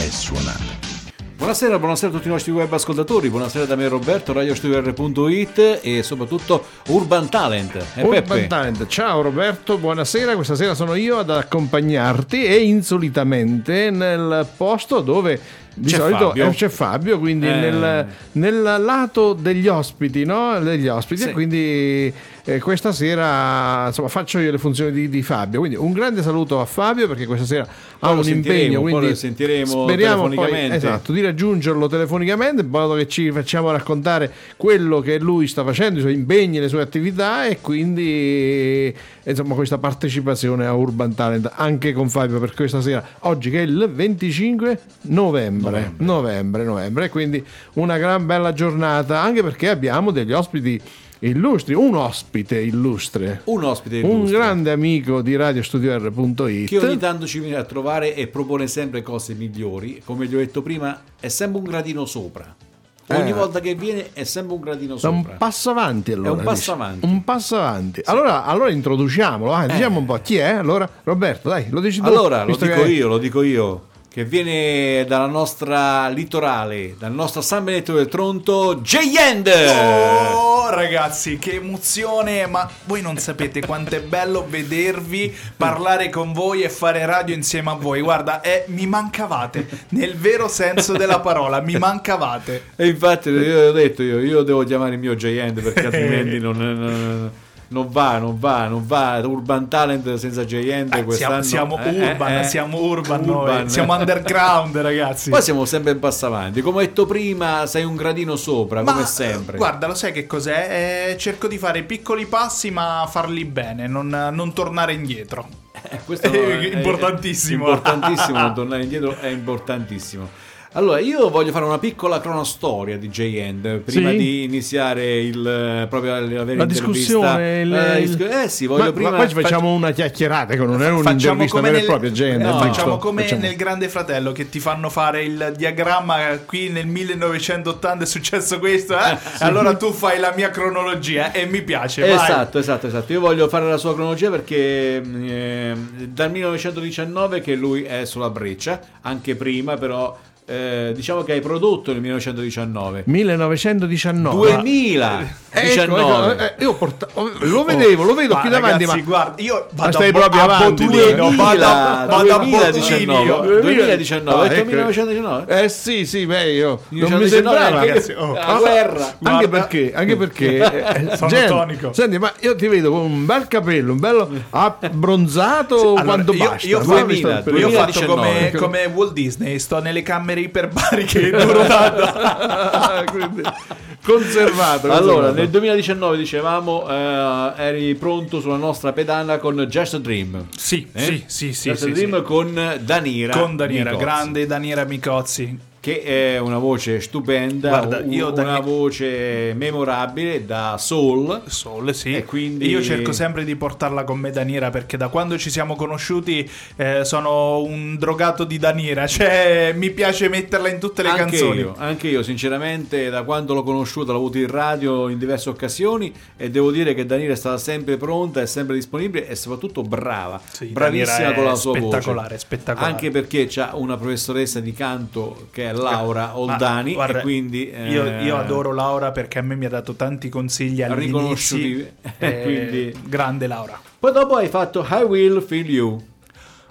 è suonata. Buonasera, buonasera a tutti i nostri web ascoltatori, buonasera da me Roberto, radiostudio.it e soprattutto Urban Talent. E Urban Peppe. Talent. Ciao Roberto, buonasera. Questa sera sono io ad accompagnarti e insolitamente nel posto dove di C'è solito Fabio. eh, c'è Fabio, quindi Eh. nel, nel lato degli ospiti, no? Degli ospiti, Sì. e quindi eh, questa sera insomma, faccio io le funzioni di, di Fabio. Quindi un grande saluto a Fabio perché questa sera ha Poi lo un impegno. Quindi lo sentiremo speriamo poi, esatto, di raggiungerlo telefonicamente in modo che ci facciamo raccontare quello che lui sta facendo, i suoi impegni, le sue attività e quindi insomma questa partecipazione a Urban Talent anche con Fabio per questa sera, oggi che è il 25 novembre, novembre, novembre, e quindi una gran bella giornata anche perché abbiamo degli ospiti illustri, un ospite illustre. Un ospite Un illustre, grande amico di radiostudio.it che ogni tanto ci viene a trovare e propone sempre cose migliori. Come gli ho detto prima, è sempre un gradino sopra. Ogni Eh. volta che viene è sempre un gradino Da un sopra. passo avanti allora. un passo avanti. Un passo avanti. Allora, allora introduciamolo, eh, diciamo un po' chi è. Allora, Roberto, dai, lo dici tu. Allora, lo dico che- io, lo dico io, che viene dalla nostra litorale, dal nostro San Benedetto del Tronto, J-End! Oh ragazzi, che emozione! Ma voi non sapete quanto è bello vedervi, parlare con voi e fare radio insieme a voi. Guarda, è- mi mancavate, nel vero senso della parola, mi mancavate. E infatti io ho detto io, io devo chiamare il mio J-End perché altrimenti non, non- non va, non va, non va. Urban Talent senza J-End Eh, quest'anno. siamo, siamo eh, urban, eh, eh. siamo urban, noi, Urban. siamo underground ragazzi. Poi siamo sempre in passo avanti. Come ho detto prima, sei un gradino sopra, Ma, come sempre. eh, Guarda, lo sai che cos'è? Eh, cerco di fare piccoli passi, ma farli bene, non, non tornare indietro. Eh, questo È importantissimo. importantissimo, non tornare indietro è importantissimo. Allora, io voglio fare una piccola cronostoria di J-End prima Sì? di iniziare il, eh, proprio la vera La intervista. discussione, il- Eh, is- eh sì, voglio Ma- prima ma poi ci facciamo una chiacchierata, che non è un'intervista vera e propria, gente. eh, no, facciamo come Facciamo- nel Grande Fratello che ti fanno fare il diagramma qui nel 1980 è successo questo, eh? allora tu fai la mia cronologia e mi piace. vai. Esatto, esatto, esatto. Io voglio fare la sua cronologia perché eh, dal 1919 che lui è sulla breccia, anche prima però eh, diciamo che hai prodotto nel 1919. 1919. 2019. Ecco, ecco, eh, io porta- lo vedevo, lo vedo Ma qui davanti, ragazzi, ma guarda, io vado stai proprio a avanti, botulino, Dio. vado, a- vado a 2019. botulino. 2019, ho Ah, ecco. 1919. Eh sì, sì, beh, io non mi 1919, sembrava anche- ragazzi, oh. la guerra. Anche Guarda. perché, anche perché eh, Sono Gen, tonico. Senti, ma io ti vedo con un bel capello, un bello abbronzato Allora, quanto io, basta. io Io periodo. io ho fatto 2019. come, come Walt Disney, sto nelle camere iperbariche duro tanto. Quindi, conservato. Allora, conservato. nel 2019 dicevamo eh, eri pronto sulla nostra pedana con Just a Dream. Sì, Eh? sì, sì, sì, Just a sì, Dream sì. con Danira. Con Daniela, Micozzi, grande Daniela Micozzi. Che è una voce stupenda, Guarda, io una Dani- voce memorabile da soul. Soul, sì. E quindi- Io cerco sempre di portarla con me Daniela perché da quando ci siamo conosciuti eh, sono un drogato di Daniela, cioè mi piace metterla in tutte le anche canzoni. io, anche io, sinceramente, da quando l'ho conosciuta, l'ho avuto in radio in diverse occasioni e devo dire che Danira è stata sempre pronta, è sempre disponibile e soprattutto brava. Sì, Bravissima Danira con la sua spettacolare, voce. spettacolare. Anche perché c'ha una professoressa di canto che è Laura Ma, Oldani guarda, e quindi io, eh, io adoro Laura perché a me mi ha dato tanti consigli all'inizio. Riconosciuti. Quindi- Grande Laura. Poi dopo hai fatto I Will Feel You.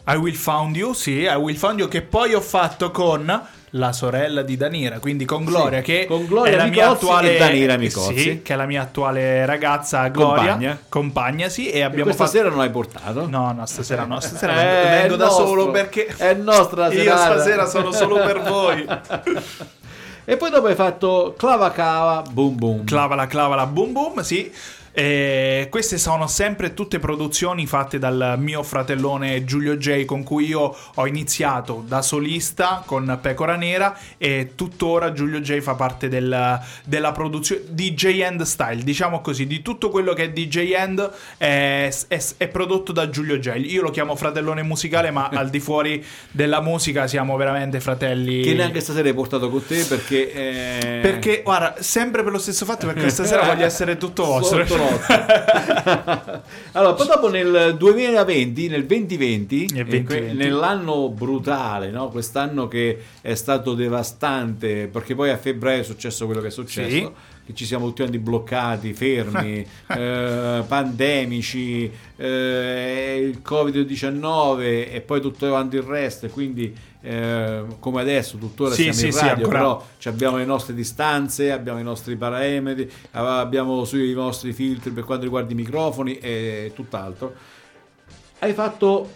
I Will Found You, sì, I Will Found You che poi ho fatto con la sorella di Danira, quindi con Gloria che con Gloria è la mia attuale e Danira Micozzi. Sì, che è la mia attuale ragazza Gloria, Compagna. compagna, sì, e E abbiamo questa fatto sera non hai portato? No, no, stasera no, stasera Eh, vengo, da nostro. solo perché È nostra Io serata. stasera sono solo per voi. E poi dopo hai fatto Clava Cava Boom Boom. Clavala, clavala, boom boom, sì. E queste sono sempre tutte produzioni fatte dal mio fratellone Giulio J con cui io ho iniziato da solista con Pecora Nera e tuttora Giulio J fa parte del- della produzione DJ End Style, diciamo così, di tutto quello che è DJ End è, è- è prodotto da Giulio J. Io lo chiamo fratellone musicale, ma al di fuori della musica siamo veramente fratelli. Che neanche stasera hai portato con te perché... eh, Perché, guarda, sempre per lo stesso fatto, perché stasera voglio essere tutto vostro. Nozze. allora, poi dopo nel 2020, nel 2020, Nel eh, que- 2020. nell'anno brutale, no? quest'anno che è stato devastante, perché poi a febbraio è successo quello che è successo, Sì. che ci siamo tutti quanti bloccati, fermi, eh, pandemici, eh, il Covid-19 e poi tutto quanto il resto, quindi... eh, come adesso tuttora Sì, siamo sì, in sì, radio ancora. però abbiamo le nostre distanze, abbiamo i nostri parametri, abbiamo sui nostri filtri per quanto riguarda i microfoni e tutt'altro. Hai fatto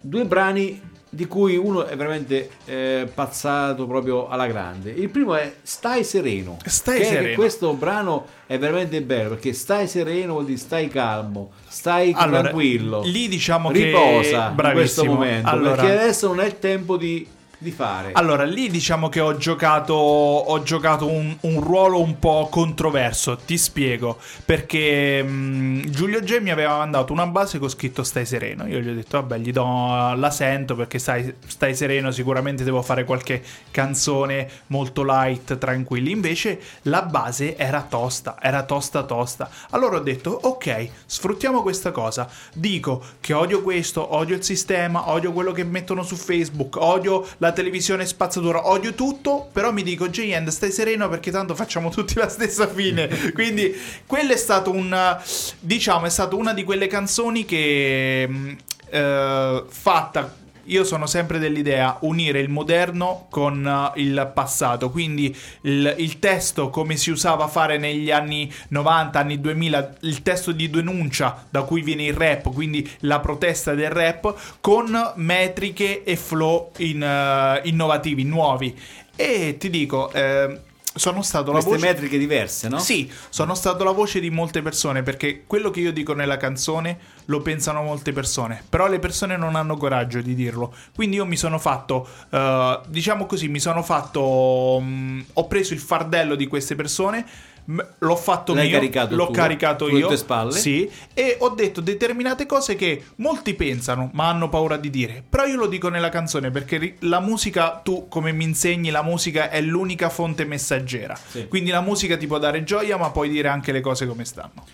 due brani di cui uno è veramente eh, pazzato proprio alla grande. Il primo è Stai sereno. Stai che sereno. questo brano è veramente bello perché stai sereno vuol dire stai calmo, stai Allora, tranquillo. lì diciamo che- riposa in questo momento Allora- perché adesso non è il tempo di, di fare. Allora, lì diciamo che ho giocato, ho giocato un, un ruolo un po' controverso, ti spiego, perché mh, Giulio G mi aveva mandato una base con scritto stai sereno, io gli ho detto vabbè gli do, la sento perché stai, stai sereno, sicuramente devo fare qualche canzone molto light, tranquilli, invece la base era tosta, era tosta tosta, allora ho detto ok, sfruttiamo questa cosa, dico che odio questo, odio il sistema, odio quello che mettono su Facebook, odio la televisione spazzatura, odio tutto, però mi dico J-End stai sereno perché tanto facciamo tutti la stessa fine. Quindi quello è stato un diciamo è stata una di quelle canzoni che mh, eh, fatta io sono sempre dell'idea unire il moderno con eh, il passato, quindi il, il testo come si usava a fare negli anni 90, anni 2000, il testo di denuncia da cui viene il rap, quindi la protesta del rap, con metriche e flow in, eh, innovativi, nuovi. E ti dico, eh, sono stato la voce... metriche diverse, no? Sì, sono stato la voce di molte persone perché quello che io dico nella canzone lo pensano molte persone, però le persone non hanno coraggio di dirlo. Quindi io mi sono fatto, eh, diciamo così, mi sono fatto, mm, ho preso il fardello di queste persone, l'ho fatto L'hai mio, caricato l'ho tu, caricato io, tue spalle? sì, e ho detto determinate cose che molti pensano ma hanno paura di dire, però io lo dico nella canzone perché la musica, tu come mi insegni, la musica è l'unica fonte messaggera, Sì. quindi la musica ti può dare gioia ma puoi dire anche le cose come stanno.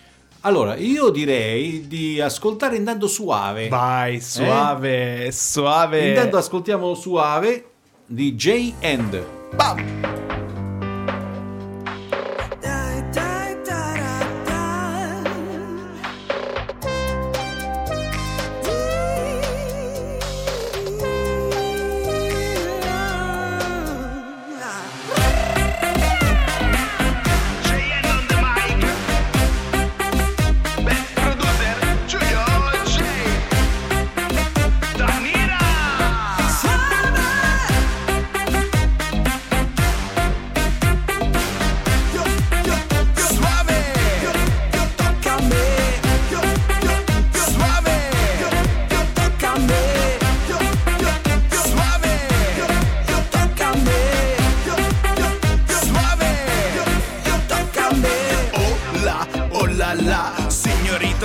Allora, io direi di ascoltare intanto Suave. Vai, suave, suave. Intanto ascoltiamo Suave di J End. Bam!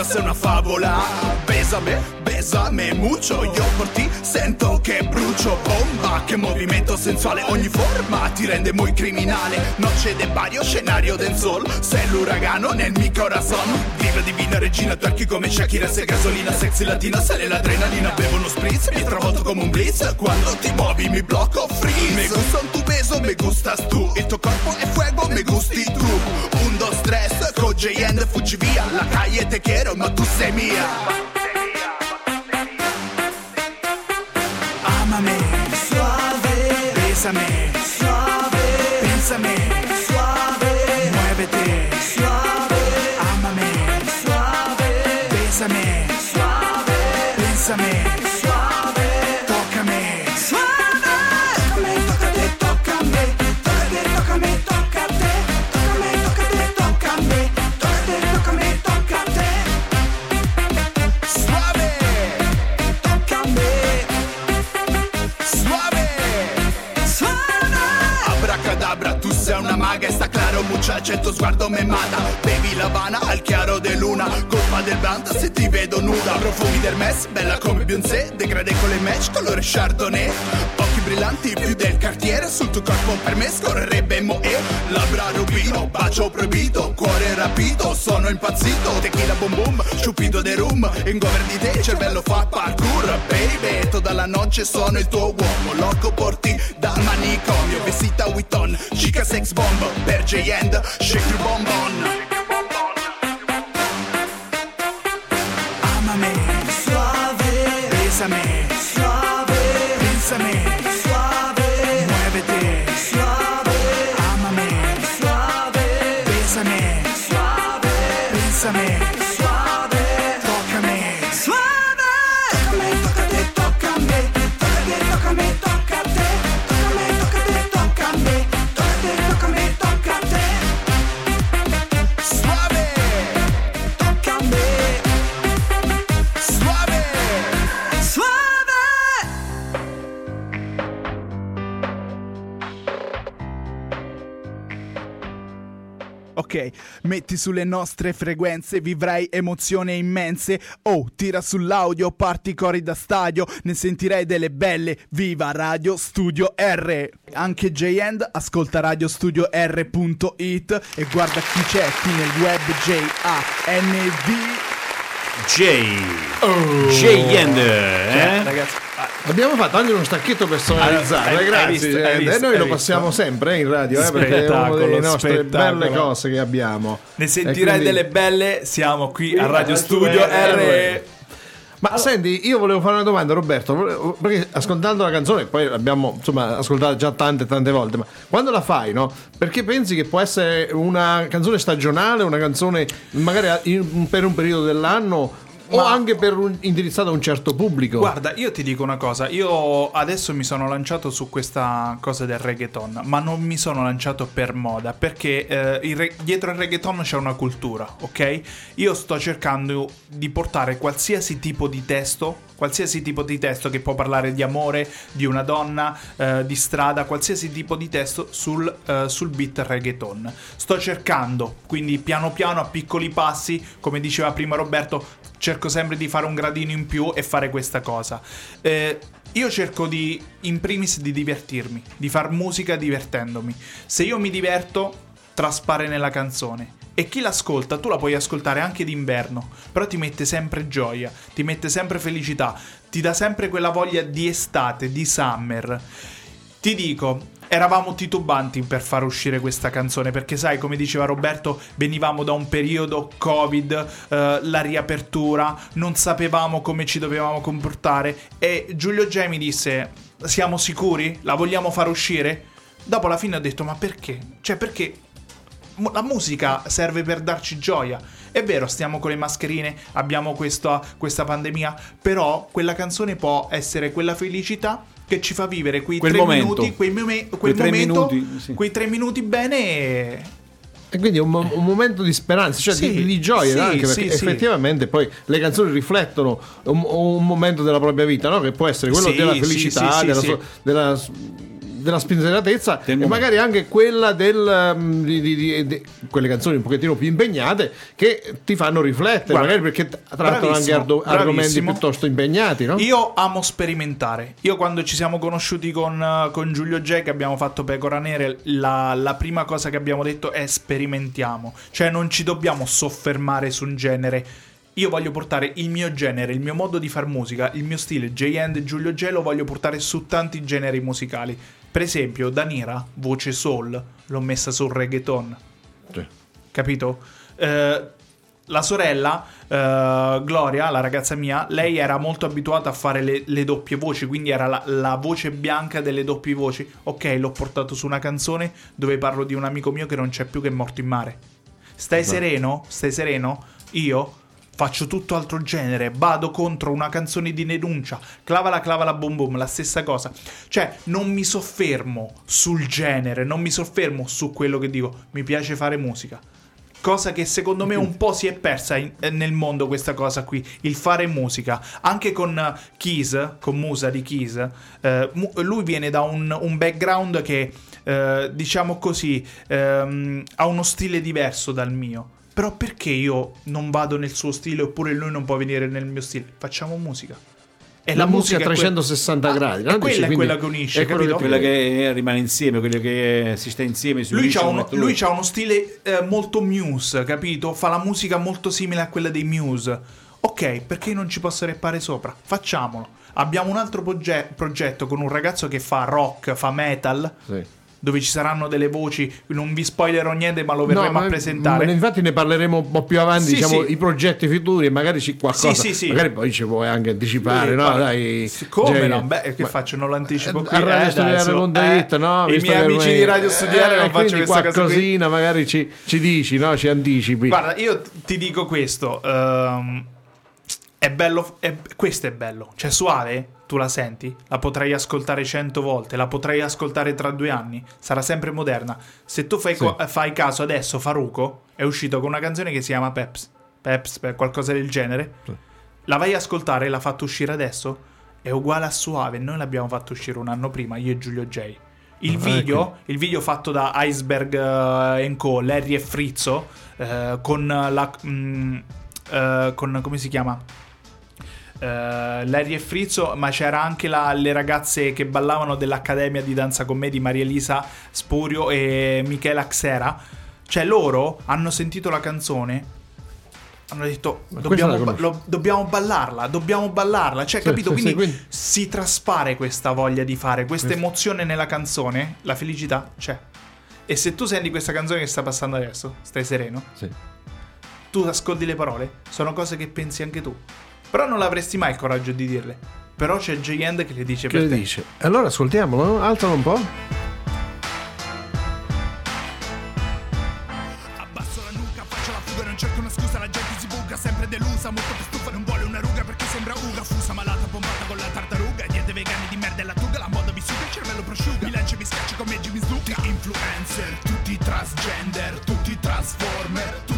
Sei una favola. Besame, besame mucho Io por ti sento che brucio. Bomba, che movimento sensuale Ogni forma ti rende muy criminale. Noce de vario scenario del sol Sei l'uragano nel mio corazon Viva divina regina, tu archi come Shakira Sei gasolina, sexy latina, sale l'adrenalina. Bevo uno spritz, mi travolto come un blitz. Quando ti muovi mi blocco freeze. Me gusta tu beso, me gustas tu. Il tuo corpo è fuego, me gusti tu. Un, dos, tres, con J-End fuggi via. La calle te quiero, ma tu sei mia. Amame, Suave, bésame, suave, piénsame, suave, muévete suave, Amame, suave, bésame, suave, piénsame, muchacha il tuo sguardo me mata. Bevi l'Havana al chiaro de luna. Colpa del band se ti vedo nuda. Profumi del mess, bella come Beyoncé. Degrade con le match, colore chardonnay brillanti più del cartiere Sul tuo corpo. Per me scorrerebbe Moe Labbra rubino, bacio proibito Cuore rapito, sono impazzito. Tequila boom boom, sciupido de rum. In gover di te, cervello fa parkour. Baby, tutta la noche sono il tuo uomo. Loco por ti dal manicomio. Vestita Witton, chica sex bomb. Per J-End, shake your bonbon Amame, suave, bésame, Okay. Metti sulle nostre frequenze, vivrai emozioni immense. Oh, tira sull'audio, parti cori da stadio, ne sentirei delle belle. Viva Radio Studio R! Anche J-End ascolta radiostudio.r.it e guarda chi c'è qui nel web J-A-N-D. J. J-End. Eh? Ragazzi, ah, Abbiamo fatto anche uno stacchetto personalizzato, Allora, hai- eh, grazie. visto, eh, visto, e noi lo visto. passiamo sempre eh, in radio, eh, perché è una delle nostre belle cose che abbiamo. ne sentirai quindi- delle belle, siamo qui a Radio Studio R. Ma senti, io volevo fare una domanda, Roberto, perché ascoltando la canzone, poi l'abbiamo insomma ascoltata già tante tante volte, ma quando la fai, no? Perché pensi che può essere una canzone stagionale, una canzone magari per un periodo dell'anno o Ma- anche per un, indirizzata a un certo pubblico? Guarda, io ti dico una cosa, io adesso mi sono lanciato su questa cosa del reggaeton, ma non mi sono lanciato per moda, perché eh, il re- dietro il reggaeton c'è una cultura, ok? Io sto cercando di portare qualsiasi tipo di testo, qualsiasi tipo di testo che può parlare di amore, di una donna, eh, di strada, qualsiasi tipo di testo sul, eh, sul beat reggaeton. Sto cercando, quindi piano piano, a piccoli passi, come diceva prima Roberto, cerco sempre di fare un gradino in più e fare questa cosa. Eh, io cerco di, in primis, di divertirmi, di far musica divertendomi. Se io mi diverto, traspare nella canzone. E chi l'ascolta, tu la puoi ascoltare anche d'inverno, però ti mette sempre gioia, ti mette sempre felicità, ti dà sempre quella voglia di estate, di summer. Ti dico, eravamo titubanti per far uscire questa canzone perché sai, come diceva Roberto, venivamo da un periodo Covid, eh, la riapertura, non sapevamo come ci dovevamo comportare e Giulio G mi disse "Siamo sicuri? La vogliamo far uscire?" Dopo alla fine ho detto "Ma perché?" Cioè, perché la musica serve per darci gioia. È vero, stiamo con le mascherine, abbiamo questa, questa pandemia, però quella canzone può essere quella felicità che ci fa vivere quei Quel tre momento. minuti, quei, mome- quel Quei tre momento, minuti, sì. quei tre minuti bene e... E quindi è un, un momento di speranza, cioè Sì, di, di gioia sì, anche perché sì, sì. effettivamente poi le canzoni riflettono un, un momento della propria vita, no? che può essere quello Sì, della sì, felicità, sì, sì, della, sì. so- della, della spensieratezza e momento. magari anche quella del, um, di, di- di- quelle canzoni un pochettino più impegnate che ti fanno riflettere, Guarda, magari perché trattano anche argomenti bravissimo. piuttosto impegnati. No? Io amo sperimentare. Io quando ci siamo conosciuti con, eh, con Giulio J, che abbiamo fatto Pecora Nere, la, la prima cosa che abbiamo detto è sperimentiamo. Cioè non ci dobbiamo soffermare su un genere. Io voglio portare il mio genere, il mio modo di far musica, il mio stile J-End Giulio J lo voglio portare su tanti generi musicali. Per esempio, Danira, voce soul, l'ho messa sul reggaeton Sì. capito? Eh, la sorella, eh, Gloria, la ragazza mia, lei era molto abituata a fare le, le doppie voci, quindi era la, la voce bianca delle doppie voci. Ok, l'ho portato su una canzone dove parlo di un amico mio che non c'è più che è morto in mare. Stai sereno? Stai sereno? Io faccio tutto altro genere, vado contro una canzone di denuncia, clavala clavala boom boom, la stessa cosa. Cioè, non mi soffermo sul genere, non mi soffermo su quello che dico, mi piace fare musica. Cosa che secondo me un po' si è persa in- eh, nel mondo questa cosa qui, il fare musica. Anche con eh, Keys, con Musa di Keys, eh, lui viene da un, un background che eh, diciamo così, ehm, ha uno stile diverso dal mio. Però perché io non vado nel suo stile oppure lui non può venire nel mio stile? Facciamo musica. E La musica a è que- 360 Ah, gradi, e no? Dici, quella è quindi quella che unisce, è quello capito? che- Quella che rimane insieme, quella che si sta insieme. Si Lui ha, uno, lui c'ha uno stile eh, molto Muse, capito? Fa la musica molto simile a quella dei Muse. Ok, perché non ci posso reppare sopra? Facciamolo. Abbiamo un altro proge- progetto con un ragazzo che fa rock, fa metal, Sì. Dove ci saranno delle voci. Non vi spoilerò niente, ma lo verremo No, a ma- presentare. ma infatti ne parleremo un po' più avanti, Sì, diciamo, sì. i progetti futuri e magari ci qualcosa. Sì, sì, sì. Magari poi ci vuoi anche anticipare, Sì, no? guarda, Dai, come Jay. no? Beh, che Ma- faccio? Non lo anticipo Eh, qui. a Radio eh, Studiare con eh, David, no? I miei amici di Radio Studiare eh, non faccio questa qualcosina magari ci, ci dici, no? Ci anticipi. Guarda, io ti dico questo. ehm, è bello. è- questo è bello. Cioè, suave. Tu la senti? La potrai ascoltare cento volte. La potrai ascoltare tra due anni. Sarà sempre moderna. Se tu fai, co- fai caso adesso, Faruco è uscito con una canzone che si chiama Peps. Peps, per qualcosa del genere. La vai a ascoltare, l'ha fatto uscire adesso. È uguale a Suave. Noi l'abbiamo fatto uscire un anno prima, io e Giulio J. Il video, il video fatto da Iceberg eh, Co, Larry e Frizzo, eh, con la. mm, eh, con come si chiama? Eh, Larry e Frizzo, ma c'era anche la- le ragazze che ballavano dell'Accademia di Danza con me di Maria Elisa Spurio e Michela Xera. Cioè, loro hanno sentito la canzone. Hanno detto: dobbiamo, ba- lo- dobbiamo ballarla, dobbiamo ballarla. Cioè, Sì, capito? sì, quindi, sì, quindi- si traspare questa voglia di fare, questa emozione nella canzone. La felicità c'è. E se tu senti questa canzone che sta passando adesso, stai sereno. Sì. Tu ascolti le parole, sono cose che pensi anche tu. Però non avresti mai il coraggio di dirle. Però c'è J-End che le dice Che per le te. dice? Allora ascoltiamolo, alzalo un po'. Abbasso la nuca, faccio la fuga, non cerco una scusa, la gente si buca, sempre delusa, molto più stufa, non vuole una ruga perché sembra uga, fusa, malata, pompata con la tartaruga, diete vegani di merda e la tuga, la moda vissuta, il cervello prosciuga, mi lancio mi schiaccio come Snuka, Tutti influencer, tutti transgender, tutti transformer, tutti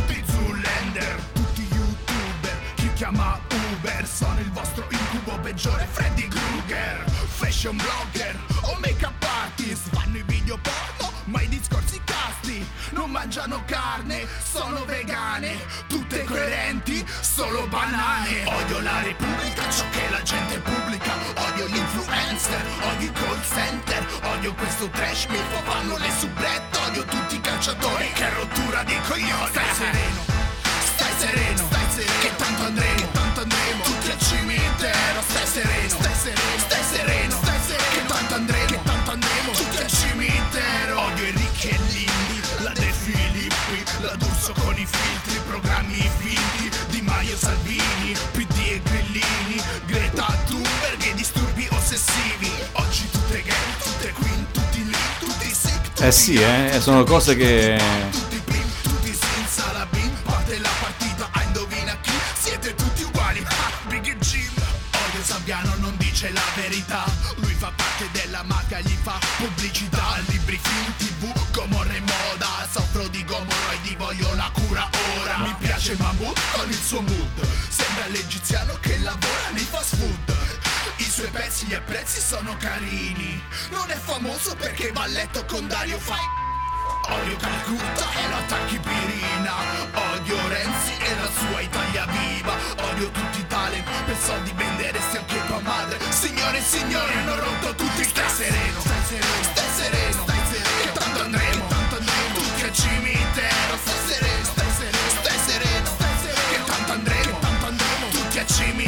sono il vostro incubo peggiore, Freddy Krueger, fashion blogger o make-up artist, fanno i video porno, ma i discorsi casti, non mangiano carne, sono vegane, tutte coerenti, solo banane. Odio la Repubblica, ciò che la gente pubblica, odio gli influencer, odio i call center, odio questo trash, mi fanno le subrette, odio tutti i calciatori, che rottura di coglioni. Stai sereno, stai sereno, stai sereno, che tanto andremo, cimitero, stai sereno, stai sereno, stai sereno, stai sereno, che tanto andremo, che tanto andremo, tutti al cimitero. Odio Enrique e Lindi, la De Filippi, la D'Urso con i filtri, programmi finti, Di Maio Salvini, PD e Grillini, Greta Thunberg e disturbi ossessivi. Oggi tutte gay, tutte queen, tutti lì, tutti sick, tutti Eh sì, eh, sono cose che... dice la verità. Lui fa parte della mafia, gli fa pubblicità. Libri, film, tv, Gomorra e moda. Soffro di gomorroidi, voglio la cura ora. Mi piace Mahmood con il suo mood. Sembra l'egiziano che lavora nei fast food. I suoi pezzi, gli apprezzi sono carini. Non è famoso perché va a letto con Dario Fai Odio Calcutta e la tachipirina Odio Renzi e la sua Italia viva. Odio tutti i talent Per soldi venderesti anche tua madre. Signore e signori hanno rotto tutti Stai sereno. Stai sereno Stai sereno Stai sereno. Che tanto andremo Che tanto andremo. Tutti al cimitero Stai sereno Stai sereno Stai sereno Stai sereno. Che tanto andremo Che tanto andremo. Tutti al cimitero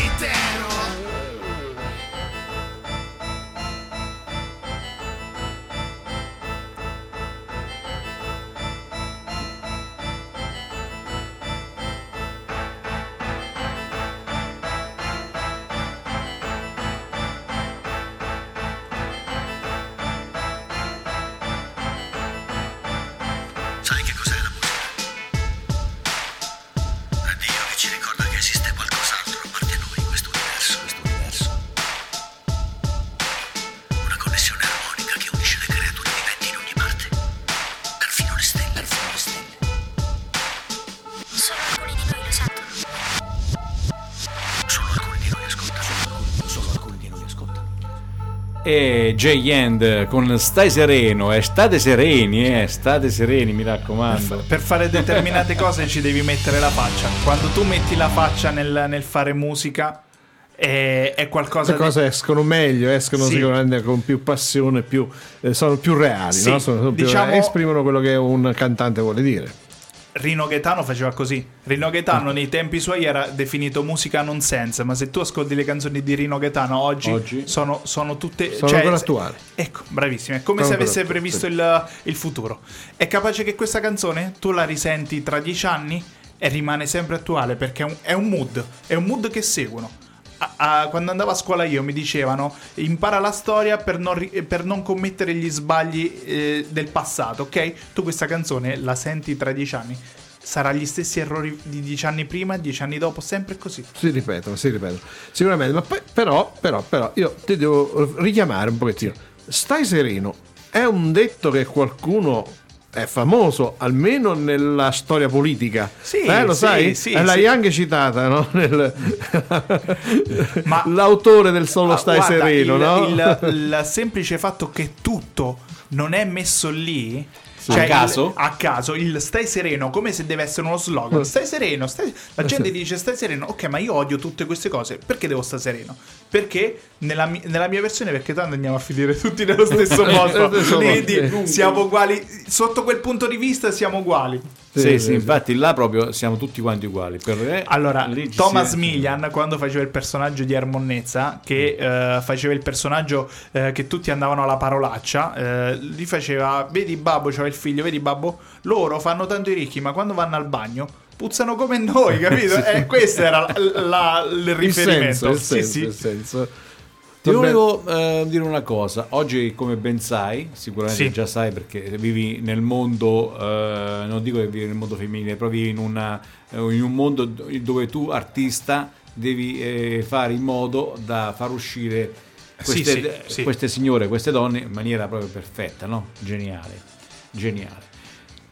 e J-End con Stai sereno e state sereni, eh, state sereni, mi raccomando. Per fare determinate cose ci devi mettere la faccia. Quando tu metti la faccia nel, nel fare musica è, è qualcosa Queste cose escono meglio, escono Sì. sicuramente con più passione, più, eh, sono più reali, Sì, no? Sono- sono più diciamo- reali, esprimono quello che un cantante vuole dire. Rino Gaetano faceva così. Rino Gaetano nei tempi suoi era definito musica non sense, ma se tu ascolti le canzoni di Rino Gaetano oggi, Oggi? Sono, sono tutte... Sono cioè, attuali. Ecco, bravissimo. È come Sono se avesse previsto il, il futuro. È capace che questa canzone tu la risenti tra dieci anni e rimane sempre attuale perché è un, è un mood, è un mood che seguono. A- quando andavo a scuola io mi dicevano impara la storia per non, ri- per non commettere gli sbagli eh, del passato, ok? Tu questa canzone la senti tra dieci anni, sarà gli stessi errori di dieci anni prima, dieci anni dopo, sempre così. Si ripetono, si ripetono. Sicuramente, ma poi, però, però, però, io ti devo richiamare un pochettino. Stai sereno, è un detto che qualcuno è famoso, almeno nella storia politica. Sì, Eh, lo sì, sai? sì, Eh, L'hai sì. anche citata, no? Nel- Ma- L'autore del solo Ah, stai guarda, sereno, il, no? il- il semplice fatto che tutto non è messo lì. A il- caso? a caso, il stai sereno, come se deve essere uno slogan. Stai sereno, stai- la gente dice stai sereno. Ok, ma io odio tutte queste cose. Perché devo stare sereno? Perché nella, mi- nella mia versione, perché tanto andiamo a finire tutti nello stesso posto. Stesso Quindi siamo uguali. Sotto quel punto di vista siamo uguali. Sì, Sì, sì, sì, infatti là proprio siamo tutti quanti uguali. Me, Allora, Thomas si- Milian, quando faceva il personaggio di Ermonnezza, che eh, faceva il personaggio eh, che tutti andavano alla parolaccia, eh, gli faceva: Vedi, babbo, c'aveva il figlio, vedi, babbo, loro fanno tanto i ricchi, ma quando vanno al bagno puzzano come noi, capito? E questo era la- la- il il riferimento. senso, il Sì, senso, sì. il senso. Ti volevo eh, dire una cosa. Oggi, come ben sai, sicuramente Sì. già sai perché vivi nel mondo, eh, non dico che vivi nel mondo femminile, però vivi in, una- eh, in un mondo dove tu, artista, devi eh, fare in modo da far uscire queste, sì, sì. queste signore, queste donne in maniera proprio perfetta, no? Geniale, geniale.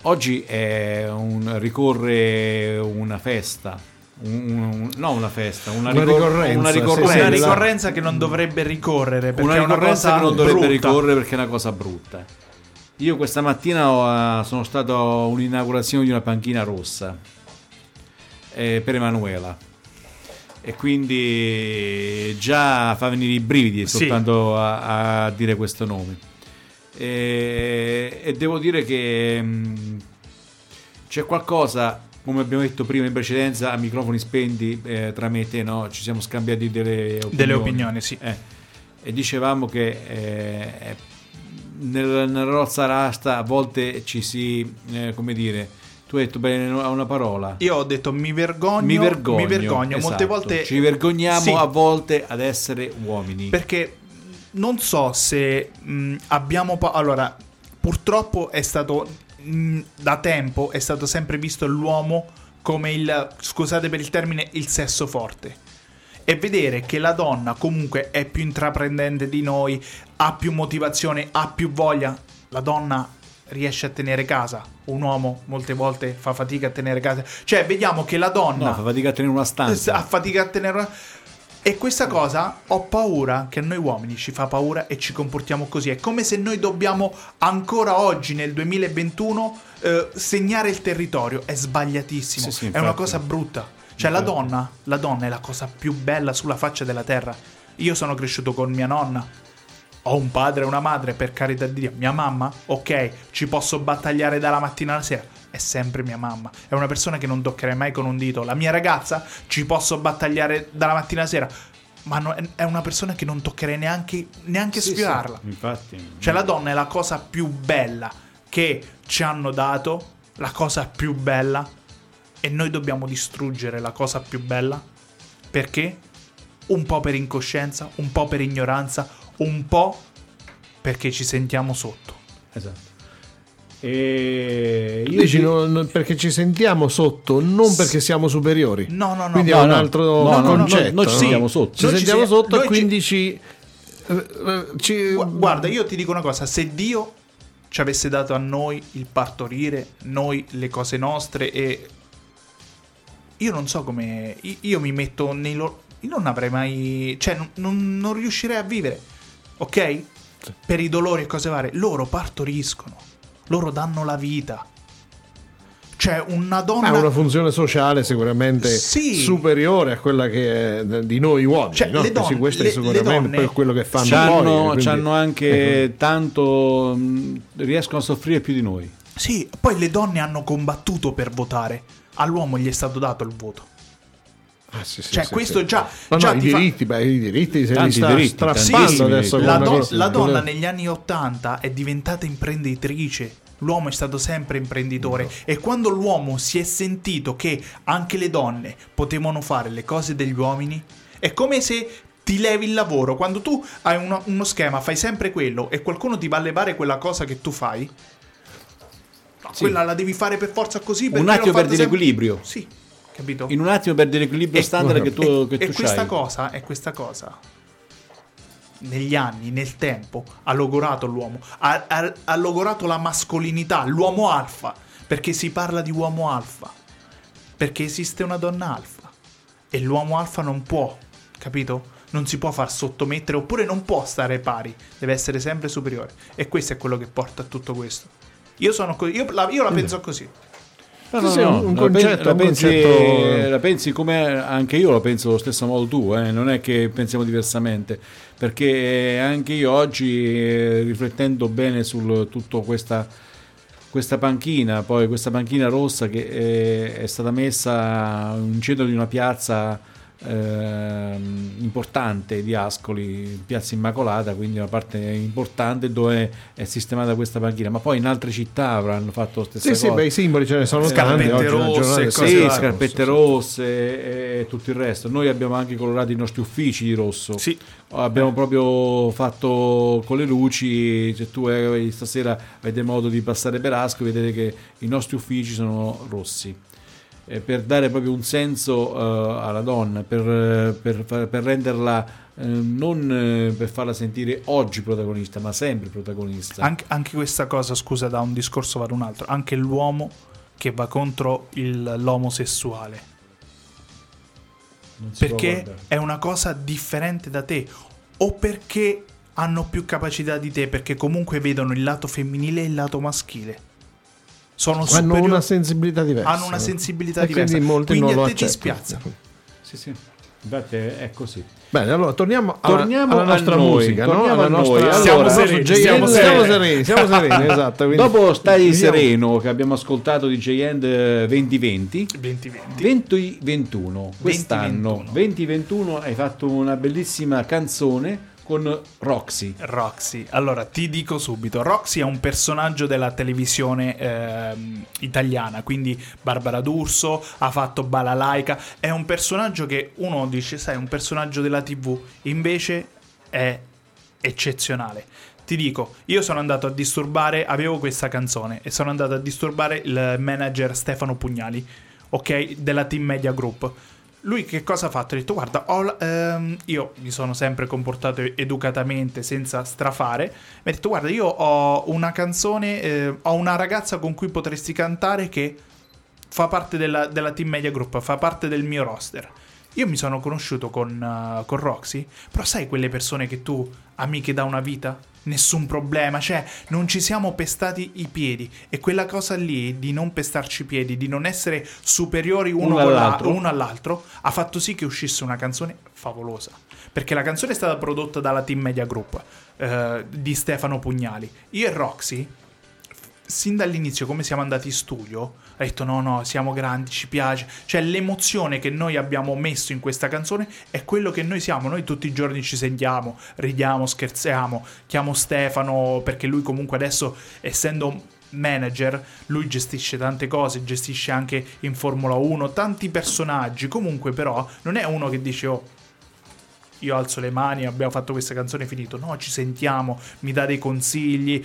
Oggi è un, ricorre una festa, un- un- no una festa, una, Una ricor- ricorrenza, una ricorrenza. sì, Una la- ricorrenza che non dovrebbe ricorrere perché Una è una ricorrenza cosa che non dovrebbe brutta. ricorrere perché è una cosa brutta. Io questa mattina ho, eh, sono stato a un'inaugurazione di una panchina rossa eh, per Emanuela e quindi già fa venire i brividi Sì. soltanto a, a dire questo nome. E, e devo dire che mh, c'è qualcosa, come abbiamo detto prima in precedenza, a microfoni spenti eh, tra me e te, no? ci siamo scambiati delle opinioni. Delle opinioni, sì. Eh, e dicevamo che eh, nel, nella rozza rasta a volte ci si, eh, come dire, tu hai detto bene a una parola. Io ho detto mi vergogno, mi vergogno, mi vergogno. molte esatto. volte ci vergogniamo Sì. a volte ad essere uomini. Perché non so se mh, abbiamo... pa- allora, purtroppo è stato... mh, da tempo è stato sempre visto l'uomo come il... Scusate per il termine, il sesso forte. E vedere che la donna comunque è più intraprendente di noi, ha più motivazione, ha più voglia. La donna riesce a tenere casa. Un uomo molte volte fa fatica a tenere casa. Cioè, vediamo che la donna no, fa fatica a tenere una stanza. fatica a tenere. E questa cosa ho paura che a noi uomini ci fa paura e ci comportiamo così. È come se noi dobbiamo ancora oggi, nel 2021, eh, segnare il territorio. È sbagliatissimo. Sì, sì, è una cosa brutta. Cioè, la donna, la donna è la cosa più bella sulla faccia della terra. Io sono cresciuto con mia nonna. Ho un padre e una madre, per carità di Dio. Mia mamma, ok, ci posso battagliare dalla mattina alla sera. È sempre mia mamma. È una persona che non toccherei mai con un dito. La mia ragazza, ci posso battagliare dalla mattina alla sera. Ma no- è una persona che non toccherei neanche, neanche Sì, sì, sfiorarla. infatti. Cioè, la donna è la cosa più bella che ci hanno dato, la cosa più bella, e noi dobbiamo distruggere la cosa più bella. Perché? Un po' per incoscienza, un po' per ignoranza, un po' perché ci sentiamo sotto. Esatto. E io Dici ti- non- perché ci sentiamo sotto, non perché siamo superiori. No, no, no. Quindi no, è un no. altro No, no, no, concetto. noi ci no? sentiamo sotto. Ci ci sentiamo si- sotto e ci- quindi ci, eh, eh, ci- Gu- Guarda, io ti dico una cosa, se Dio ci avesse dato a noi il partorire, noi le cose nostre e io non so come io, io mi metto nei loro io non avrei mai cioè non, non- non riuscirei a vivere. ok? Per i dolori e cose varie, loro partoriscono, loro danno la vita. Cioè, una donna. Ha una funzione sociale sicuramente Sì. superiore a quella che è di noi uomini. Cioè, no? le donne- Sì, questo è le- sicuramente le donne poi quello che fanno C'hanno, poi. quindi- c'hanno anche tanto, mh, riescono a soffrire più di noi. Sì, poi le donne hanno combattuto per votare. All'uomo gli è stato dato il voto. Ah, sì, sì, Cioè, sì, questo sì. già. No, già no, i ti fa- diritti, beh, i diritti se li sta diritti, adesso. diritti. La, do- cosa- la donna negli anni 80 è diventata imprenditrice. L'uomo è stato sempre imprenditore e quando l'uomo si è sentito che anche le donne potevano fare le cose degli uomini, è come se ti levi il lavoro. Quando tu hai uno, uno schema, fai sempre quello e qualcuno ti va a levare quella cosa che tu fai, no, quella la devi fare per forza così. Un attimo perdi sempre- l'equilibrio. Sì, capito? In un attimo perdi l'equilibrio E- standard che tu, e, che e tu questa cosa è questa cosa negli anni, nel tempo, ha logorato l'uomo, ha, ha- ha logorato la mascolinità, l'uomo alfa, perché si parla di uomo alfa, perché esiste una donna alfa e l'uomo alfa non può, capito? Non si può far sottomettere oppure non può stare pari, deve essere sempre superiore e questo è quello che porta a tutto questo. Io sono così, io la, io la penso così. No, Sì, no, sì, no, un- un la concetto- la un pensi, concetto- la pensi come anche io lo penso allo stesso modo tu, eh, non è che pensiamo diversamente, perché anche io oggi eh, riflettendo bene su tutta questa, questa panchina, poi questa panchina rossa che eh, è stata messa in centro di una piazza ehm, importante di Ascoli, Piazza Immacolata, quindi una parte importante dove è sistemata questa panchina, ma poi in altre città avranno fatto lo stesso Sì, sì, beh, i simboli ce ne sono tanti. Scarpette oggi rosse, sì, scarpette rosse e tutto il resto. Noi abbiamo anche colorato i nostri uffici di rosso. Sì. Abbiamo proprio fatto con le luci. Se tu eh, stasera avete modo di passare per Asco, vedete che i nostri uffici sono rossi. Eh, per dare proprio un senso eh, alla donna, per, eh, per per renderla eh, non eh, per farla sentire oggi protagonista, ma sempre protagonista. Anche, anche questa cosa, scusa, da un discorso vado un altro. Anche l'uomo che va contro il- l'omosessuale. Perché è una cosa differente da te. O perché hanno più capacità di te, perché comunque vedono il lato femminile e il lato maschile. Sono Hanno superiori- una sensibilità diversa. hanno una sensibilità E diversa. Quindi molti Quindi non a lo te ti accettano. spiazza. Sì, sì. Infatti è così. Bene, allora torniamo, alla- Torniamo alla nostra noi, musica, no? torniamo alla a noi. nostra... Allora, Siamo sereni, siamo siamo sereni. sereni, siamo sereni, esatto. quindi- Dopo Stai Vediamo. Sereno che abbiamo ascoltato di J-End 2020, 2020. 2021, quest'anno 2021. 2021 hai fatto una bellissima canzone con Roxy. Roxy. Allora, ti dico subito, Roxy è un personaggio della televisione ehm, italiana, quindi Barbara D'Urso, ha fatto Balalaika, è un personaggio che uno dice, sai, è un personaggio della TV, invece è eccezionale. Ti dico, io sono andato a disturbare, avevo questa canzone e sono andato a disturbare il manager Stefano Pugnali, ok, della Team Media Group. Lui che cosa ha fatto? Ha detto: Guarda, ho ehm, io mi sono sempre comportato educatamente, senza strafare. Mi ha detto: Guarda, io ho una canzone, eh, ho una ragazza con cui potresti cantare che fa parte della, della Team Media Group, fa parte del mio roster. Io mi sono conosciuto con, eh, con Roxy, però sai quelle persone che tu amiche da una vita? Nessun problema, cioè non ci siamo pestati i piedi e quella cosa lì di non pestarci i piedi, di non essere superiori uno, Uno la- all'altro. uno all'altro, ha fatto sì che uscisse una canzone favolosa. Perché la canzone è stata prodotta dalla Team Media Group eh, di Stefano Pugnali. Io e Roxy sin dall'inizio, come siamo andati in studio, ha detto no, no, siamo grandi, ci piace. Cioè, l'emozione che noi abbiamo messo in questa canzone è quello che noi siamo. Noi tutti i giorni ci sentiamo, ridiamo, scherziamo. Chiamo Stefano perché lui comunque adesso, essendo manager, lui gestisce tante cose, gestisce anche in Formula 1 tanti personaggi. Comunque però non è uno che dice oh io alzo le mani, abbiamo fatto questa canzone, finito. No, ci sentiamo, mi dà dei consigli.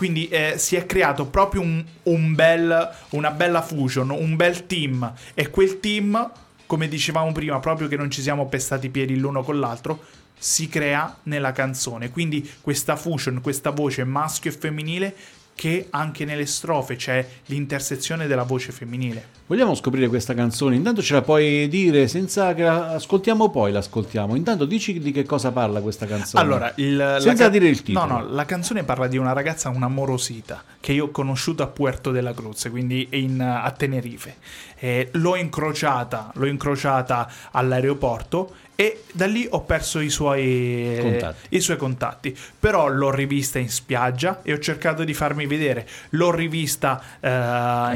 Quindi eh, si è creato proprio un, un bel, una bella fusion, un bel team. E quel team, come dicevamo prima, proprio che non ci siamo pestati i piedi l'uno con l'altro, si crea nella canzone. Quindi questa fusion, questa voce maschio e femminile che anche nelle strofe c'è l'intersezione della voce femminile. Vogliamo scoprire questa canzone? Intanto ce la puoi dire senza che la ascoltiamo poi l'ascoltiamo. Intanto dici di che cosa parla questa canzone. Allora, il, la senza ca- dire il titolo. No, no, la canzone parla di una ragazza, una morosita, che io ho conosciuto a Puerto de la Cruz, quindi in- a Tenerife. Eh, l'ho incrociata, l'ho incrociata all'aeroporto e da lì ho perso i suoi Contatti. i suoi contatti. Però l'ho rivista in spiaggia e ho cercato di farmi vedere. L'ho rivista eh,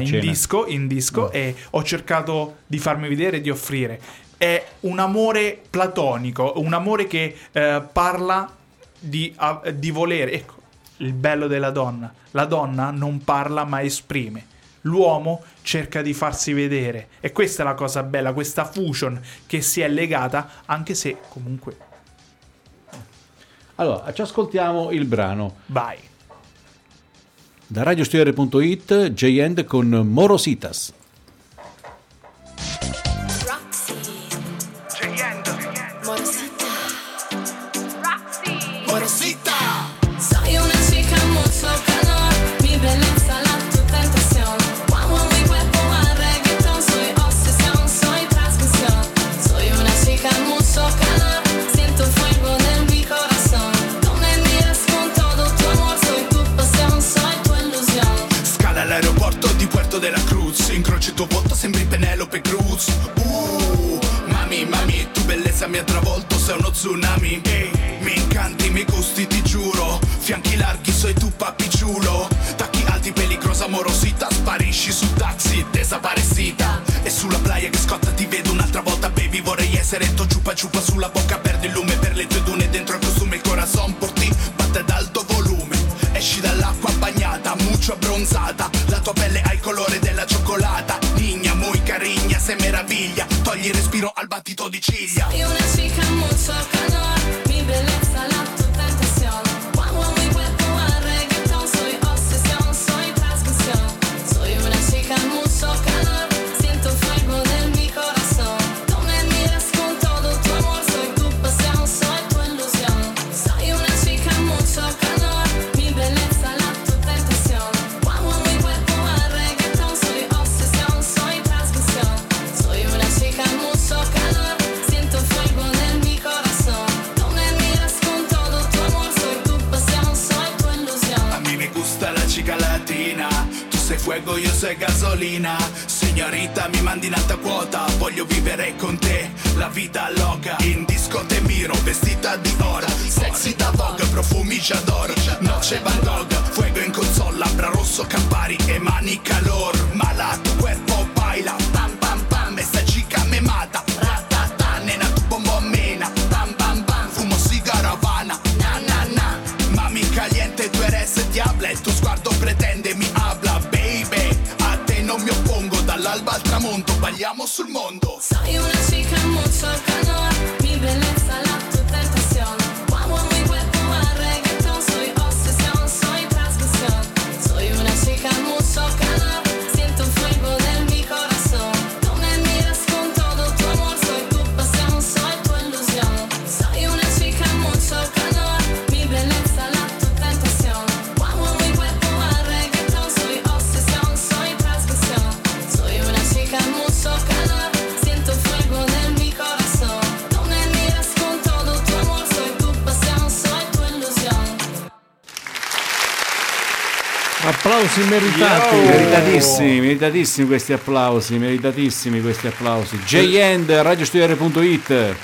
in cena. disco, in disco e ho cercato di farmi vedere e di offrire. È un amore platonico, un amore che eh, parla di, a- di volere. Ecco, il bello della donna. La donna non parla ma esprime. L'uomo cerca di farsi vedere. E questa è la cosa bella, questa fusion che si è legata, anche se comunque... Allora, ci ascoltiamo il brano. Vai. Da radiostudiare.it, J-End con Morositas. Penelope Cruz Uh, mami, mami, tu bellezza mi ha travolto, sei uno tsunami. Ehi, Mi incanti, mi gusti, ti giuro. Fianchi larghi, sei tu papicciulo Tacchi alti, peligrosa, morosita Sparisci su taxi, desaparecita E sulla playa che scotta ti vedo un'altra volta Baby, vorrei essere tuo ciupa ciupa sulla bocca Perdi il lume per le tue dune Dentro il costume il corazon por ti batte ad alto volume. Esci dall'acqua bagnata, mucho abbronzata La tua pelle il respiro al battito di ciglia. Soy una chica mucho calor, gasolina Signorita, mi mandi in alta quota. Voglio vivere con te. La vita loca In disco te miro, vestita di oro. Sexy da Vogue, profumi j'adoro Noce Van Gogh, fuego in console Labbra rosso, Campari e mani calor balliamo sul mondo. Soy una Applausi meritati. Meritatissimi, meritatissimi questi applausi, meritatissimi questi applausi. J-End, radiostudiare.it.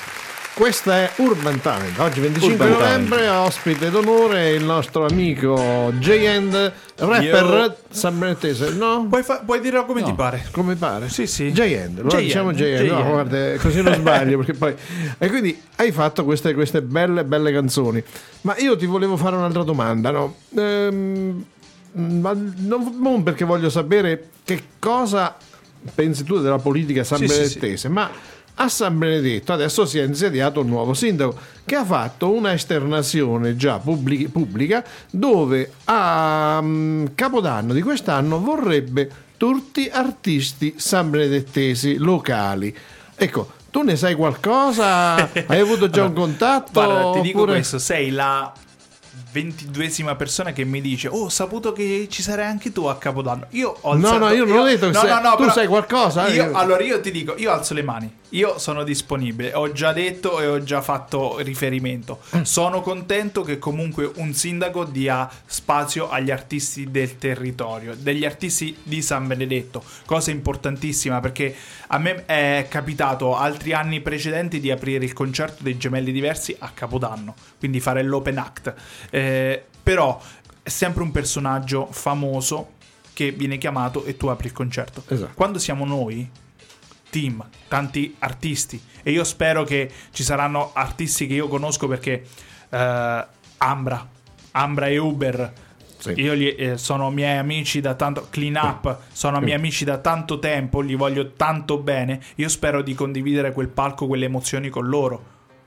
Questa è Urban Talent. Oggi 25 Urban novembre, ospite d'onore il nostro amico J-End, rapper Yo. sanbenetese, no? Puoi, fa- puoi dirlo come ti pare. Come pare? Sì, sì. J-End, lo J-End, diciamo J-End. No, J-End. guarda, così non sbaglio. perché poi... E quindi hai fatto queste, queste belle, belle canzoni. Ma io ti volevo fare un'altra domanda, no? Ehm, ma non, non perché voglio sapere che cosa pensi tu della politica sì, sanbenedettese, ma a San Benedetto adesso si è insediato un nuovo sindaco che ha fatto una esternazione già pubblic- pubblica dove a mm, Capodanno di quest'anno vorrebbe tutti artisti sanbenedettesi locali. Ecco, tu ne sai qualcosa? Hai avuto già un contatto? Guarda, ti dico Oppure- questo, sei la ventiduesima persona che mi dice: Oh, ho saputo che ci sarai anche tu a Capodanno. Io ho No, alzato- no, io non ho detto che no, sei- no, no, tu sai qualcosa? Io- allora io ti dico: io alzo le mani. Io sono disponibile. Ho già detto e ho già fatto riferimento. Mm. Sono contento che comunque un sindaco dia spazio agli artisti del territorio, degli artisti di San Benedetto. Cosa importantissima perché a me è capitato altri anni precedenti di aprire il concerto dei gemelli diversi a Capodanno, quindi fare l'open act. Eh, però è sempre un personaggio famoso che viene chiamato e tu apri il concerto. Esatto. Quando siamo noi, team, tanti artisti, e io spero che ci saranno artisti che io conosco perché eh, Ambra, Ambra e Uber. Sì. Io li- eh, sono miei amici da tanto clean up, sono miei amici da tanto tempo, li voglio tanto bene. Io spero di condividere quel palco, quelle emozioni con loro.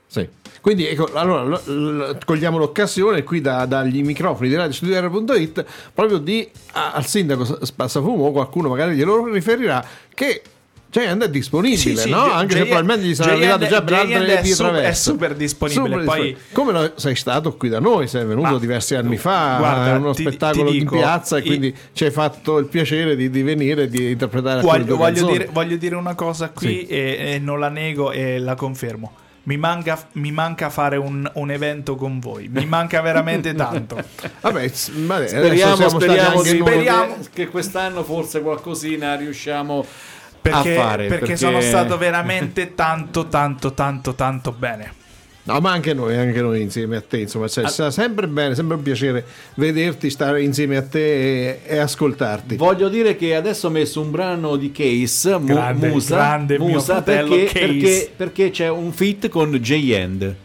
Sì. Quindi ecco, allora lo- lo- cogliamo l'occasione qui da- dagli microfoni di radiostudiare.it proprio di a- al sindaco Spazzafumo o qualcuno magari glielo riferirà che Giant è disponibile, Sì, sì, no? Gi- Anche se Giant- probabilmente gli sarà arrivato già per altre è vie traverse. è super disponibile, poi- Come lo- sei stato qui da noi, sei venuto Ma- diversi anni fa guarda, a uno ti- spettacolo ti in dico, piazza e i- quindi ci hai fatto il piacere di, di venire e di interpretare Voglio, voglio dire, voglio dire una cosa qui Sì. e, e non la nego e la confermo. Mi manca, mi manca fare un, un evento con voi. Mi manca veramente tanto. Vabbè, vabbè, Speriamo, speriamo, Speriamo. che, che quest'anno forse qualcosina riusciamo Perché, a fare. perché sono stato veramente tanto, tanto, tanto, tanto bene. No, ma anche noi, anche noi insieme a te, insomma, cioè, sta sempre bene, sempre un piacere vederti, stare insieme a te e, e ascoltarti. Voglio dire che adesso ho messo un brano di Case, Grande, Musa, grande Musa perché, Case. perché, perché c'è un feat con J-End.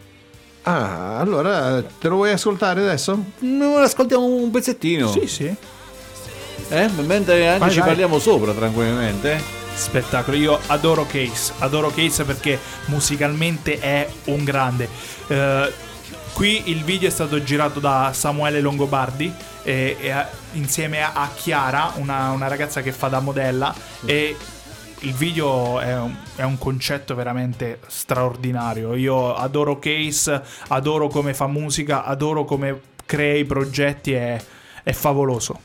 Ah, allora te lo vuoi ascoltare adesso? No, ascoltiamo un pezzettino. Sì, sì. Eh? Mentre anche Vai, ci vai. parliamo sopra tranquillamente. Spettacolo, io adoro Case, adoro Case perché musicalmente è un grande. Eh, qui il video è stato girato da Samuele Longobardi e- e insieme a, a Chiara, una, una ragazza che fa da modella e il video è un, è un concetto veramente straordinario. Io adoro Case, adoro come fa musica, adoro come crea i progetti, è, è favoloso.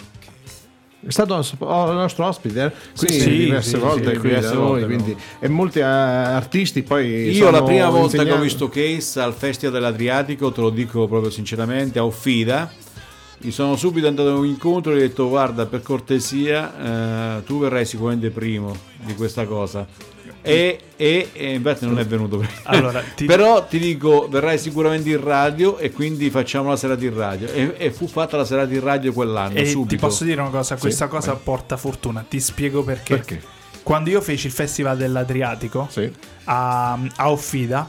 È stato os- oh, il nostro ospite eh? qui Sì, diverse sì, volte sì, qui diverse da noi, volte, quindi, e molti eh, artisti poi Io la prima volta che ho insegnanti- visto Case al Festival dell'Adriatico, te lo dico proprio sinceramente, a Uffida, gli sono subito andato a un incontro e ho detto guarda per cortesia eh, tu verrai sicuramente primo di questa cosa. E, e, e infatti non è venuto. Allora, ti- però ti dico verrai sicuramente in radio e quindi facciamo la serata in radio e, e fu fatta la serata in radio quell'anno E subito ti posso dire una cosa, questa cosa porta fortuna, ti spiego perché. Perché? Quando io feci il Festival dell'Adriatico Sì. a, a Offida,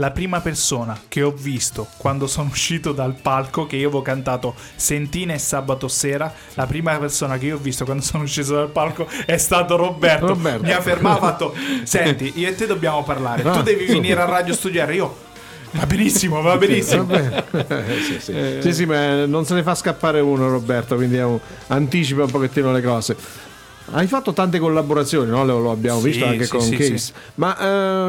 la prima persona che ho visto quando sono uscito dal palco, che io avevo cantato Sentina e Sabato Sera, la prima persona che io ho visto quando sono uscito dal palco è stato Roberto. Roberto. Mi ha fermato ha fatto, senti, io e te dobbiamo parlare, Ah, tu devi venire a radio studiare, io... Va benissimo, va benissimo. Sì, sì. sì, sì, ma non se ne fa scappare uno Roberto, quindi un- anticipa un pochettino le cose. Hai fatto tante collaborazioni, no? lo, lo abbiamo Sì, visto anche sì, con sì, sì. ma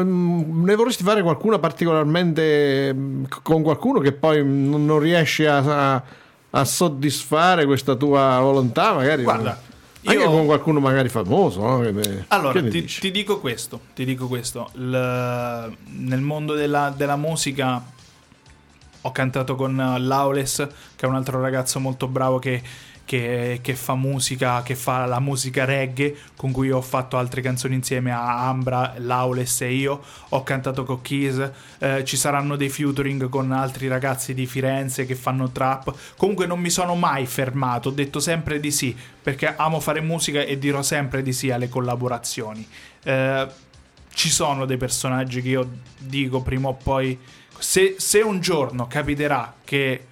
ehm, ne vorresti fare qualcuna particolarmente mm, con qualcuno che poi non non riesci a, a- a soddisfare questa tua volontà, magari? Guarda, anche io- con qualcuno magari famoso, no? Che- Allora, che ti, ti dico questo, ti dico questo. Il- nel mondo della, della musica ho cantato con eh, Lawless, che è un altro ragazzo molto bravo che, che- che fa musica, che fa la musica reggae, con cui ho fatto altre canzoni insieme a Ambra, Lawless e io. Ho cantato con Keys, eh, ci saranno dei featuring con altri ragazzi di Firenze che fanno trap. Comunque non mi sono mai fermato, ho detto sempre di sì, perché amo fare musica e dirò sempre di sì alle collaborazioni. Eh, ci sono dei personaggi che io dico prima o poi. Se, se un giorno capiterà che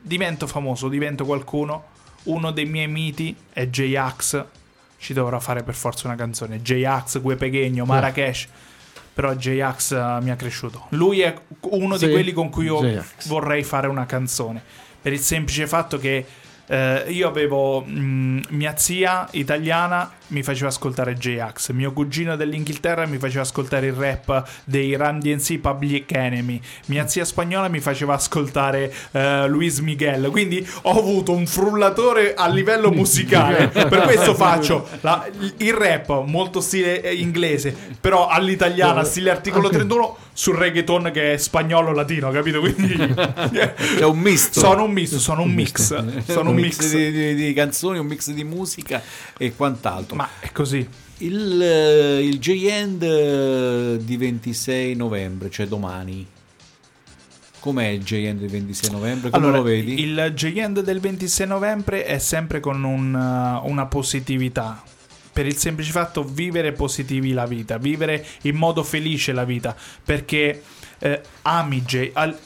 divento famoso, divento qualcuno, uno dei miei miti è J-Ax. Ci dovrà fare per forza una canzone. J-Ax, Gue Peghegno, Marrakesh. Però J-Ax eh, mi ha cresciuto. Lui è uno Sì, di quelli con cui io J-Ax. vorrei fare una canzone. Per il semplice fatto che Eh, io avevo mh, mia zia italiana mi faceva ascoltare J-Ax, mio cugino dell'Inghilterra mi faceva ascoltare il rap dei Run DNC Public Enemy, mia zia spagnola mi faceva ascoltare eh, Luis Miguel, quindi ho avuto un frullatore a livello musicale, per questo faccio la- il rap molto stile eh, inglese, però all'italiana stile articolo 31 sul reggaeton che è spagnolo latino, capito? Quindi C'è un misto. sono un misto, sono un mix, sono un mix. di, di- di canzoni, un mix di musica e quant'altro. Ma è così. Il, il J-End di 26 novembre, cioè domani. Com'è il J-End di 26 novembre? Come Allora, lo vedi? il J-End del 26 novembre è sempre con un, una positività. Per il semplice fatto vivere positivi la vita, vivere in modo felice la vita. Perché eh, ami J. al-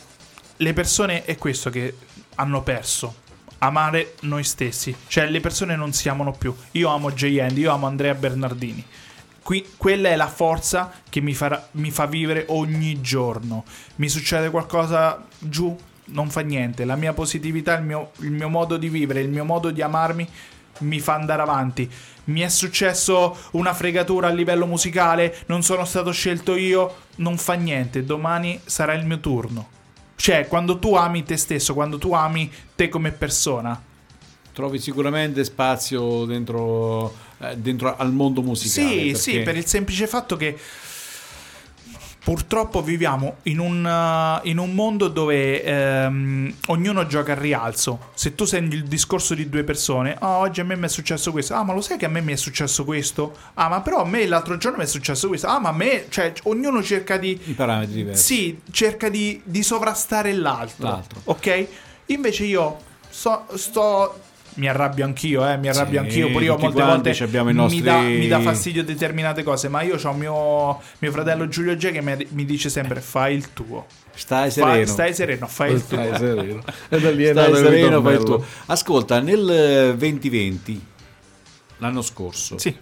le persone è questo che hanno perso. Amare noi stessi. Cioè, le persone non si amano più. Io amo J-End, io amo Andrea Bernardini. Qui, quella è la forza che mi, farà- mi fa vivere ogni giorno. Mi succede qualcosa giù, non fa niente. La mia positività, il mio, il mio modo di vivere, il mio modo di amarmi mi fa andare avanti. Mi è successo una fregatura a livello musicale, non sono stato scelto io, non fa niente. Domani sarà il mio turno. Cioè, quando tu ami te stesso, quando tu ami te come persona, Trovi sicuramente spazio dentro, eh, dentro al mondo musicale. Sì, perché- sì, per il semplice fatto che purtroppo viviamo in un, uh, in un mondo dove ehm, ognuno gioca al rialzo. Se tu senti il discorso di due persone, "Ah, oggi a me mi è successo questo, ah, ma lo sai che a me mi è successo questo? Ah, ma però a me l'altro giorno mi è successo questo, ah, ma a me, cioè, ognuno cerca di. I parametri diversi. Sì, cerca di, di sovrastare l'altro. L'altro. Ok? Invece io so- sto. Mi arrabbio anch'io, eh, mi arrabbio Sì, anch'io. Pure io molte volte abbiamo i mi, nostri- dà, mi dà fastidio determinate cose. Ma io ho mio, mio fratello Giulio G che mi, mi dice sempre: fai il tuo. Stai sereno. stai sereno, fai il tuo. Stai sereno. Stai sereno, fai il tuo. Ascolta, nel eh, 2020, l'anno scorso, Sì.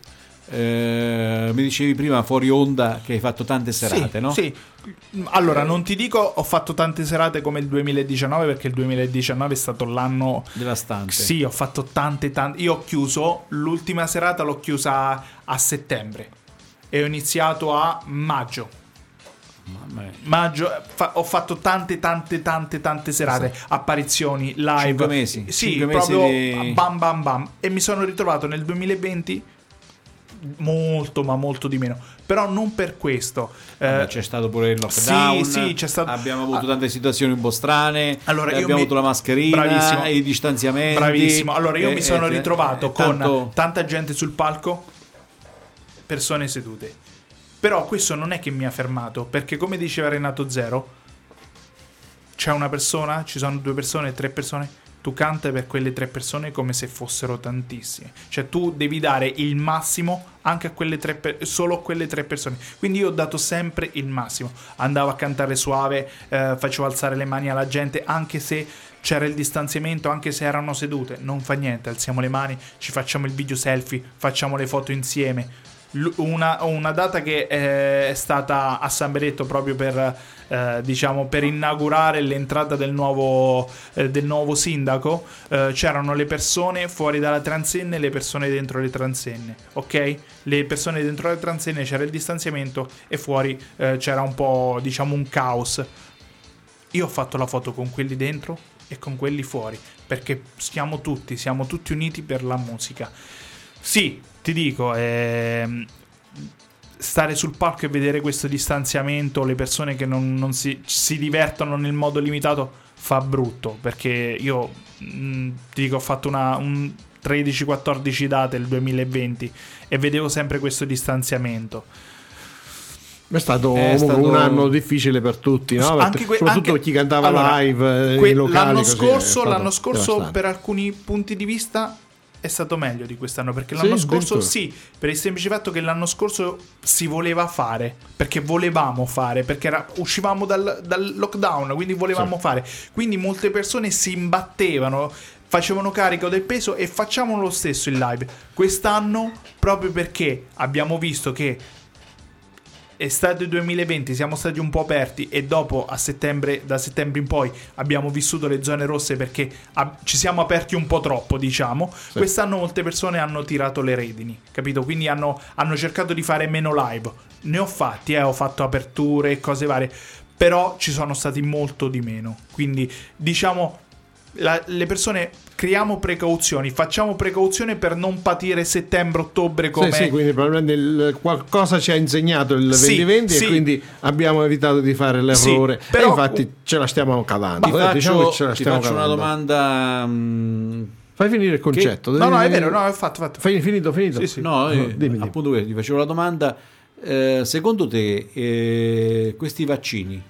Eh, mi dicevi prima fuori onda che hai fatto tante serate, sì, no? Sì. Allora, non ti dico ho fatto tante serate come il 2019 perché il 2019 è stato l'anno Devastante. Sì, ho fatto tante tante. Io ho chiuso l'ultima serata l'ho chiusa a settembre e ho iniziato a maggio. Maggio fa- ho fatto tante tante tante tante serate, apparizioni, live. Cinque mesi, Sì, cinque mesi proprio di- bam bam bam e mi sono ritrovato nel 2020 molto ma molto di meno. Però non per questo. Eh, c'è stato pure il lockdown. sì, sì, c'è stato- Abbiamo avuto Ah. tante situazioni un po' strane. Allora, eh, abbiamo mi- avuto la mascherina, Bravissimo. i distanziamenti. Bravissimo. Allora io eh, mi sono eh, ritrovato eh, con tanto- tanta gente sul palco, persone sedute. Però questo non è che mi ha fermato, perché come diceva Renato Zero, c'è una persona, ci sono due persone, tre persone, tu canta per quelle tre persone come se fossero tantissime. Cioè tu devi dare il massimo anche a quelle tre per- solo a quelle tre persone. Quindi io ho dato sempre il massimo. Andavo a cantare suave, eh, facevo alzare le mani alla gente anche se c'era il distanziamento, anche se erano sedute. Non fa niente, alziamo le mani, ci facciamo il video selfie, facciamo le foto insieme. Una, una data che eh, è stata a San Benedetto proprio per, eh, diciamo, per inaugurare l'entrata del nuovo, eh, del nuovo sindaco, eh, c'erano le persone fuori dalla transenne e le persone dentro le transenne, ok? Le persone dentro le transenne c'era il distanziamento e fuori eh, c'era un po', diciamo, un caos. Io ho fatto la foto con quelli dentro e con quelli fuori, perché siamo tutti, siamo tutti uniti per la musica. Sì, ti dico, ehm, stare sul palco e vedere questo distanziamento, le persone che non, non si, si divertono nel modo limitato, fa brutto, perché io mh, ti dico, ho fatto una, un 13-14 date il 2020 e vedevo sempre questo distanziamento. È stato, È stato- un anno difficile per tutti, no? Anche que- soprattutto anche- chi cantava Allora, live, eh, que- locali. l'anno, così, scorso, l'anno scorso, devastante. per alcuni punti di vista, è stato meglio di quest'anno. Perché Sì, l'anno scorso, addirittura. sì, per il semplice fatto che l'anno scorso si voleva fare. Perché volevamo fare, perché era- uscivamo dal, dal lockdown, quindi volevamo fare. Quindi molte persone si imbattevano. Facevano carico del peso e facciamo lo stesso in live. Quest'anno, proprio perché abbiamo visto che estate 2020 siamo stati un po' aperti e dopo a settembre, da settembre in poi abbiamo vissuto le zone rosse perché ah, ci siamo aperti un po' troppo, diciamo. Quest'anno molte persone hanno tirato le redini, capito? Quindi hanno, hanno cercato di fare meno live. Ne ho fatti, eh, ho fatto aperture e cose varie, però ci sono stati molto di meno. Quindi diciamo la- le persone creiamo precauzioni, facciamo precauzione per non patire settembre-ottobre come Sì, sì, quindi probabilmente il- qualcosa ci ha insegnato il Sì, 2020 sì. e quindi abbiamo evitato di fare l'errore. Sì, però- e infatti ce la stiamo cavando. Ti eh, faccio, diciamo che ce la ti stiamo faccio una cavando. domanda. mm, Fai finire il concetto. No, no, è vero, no, è fatto, fatto. Fai finito, finito. Sì, sì. No, eh, dimmi, dimmi. appunto ti facevo la domanda. eh, secondo te eh, questi vaccini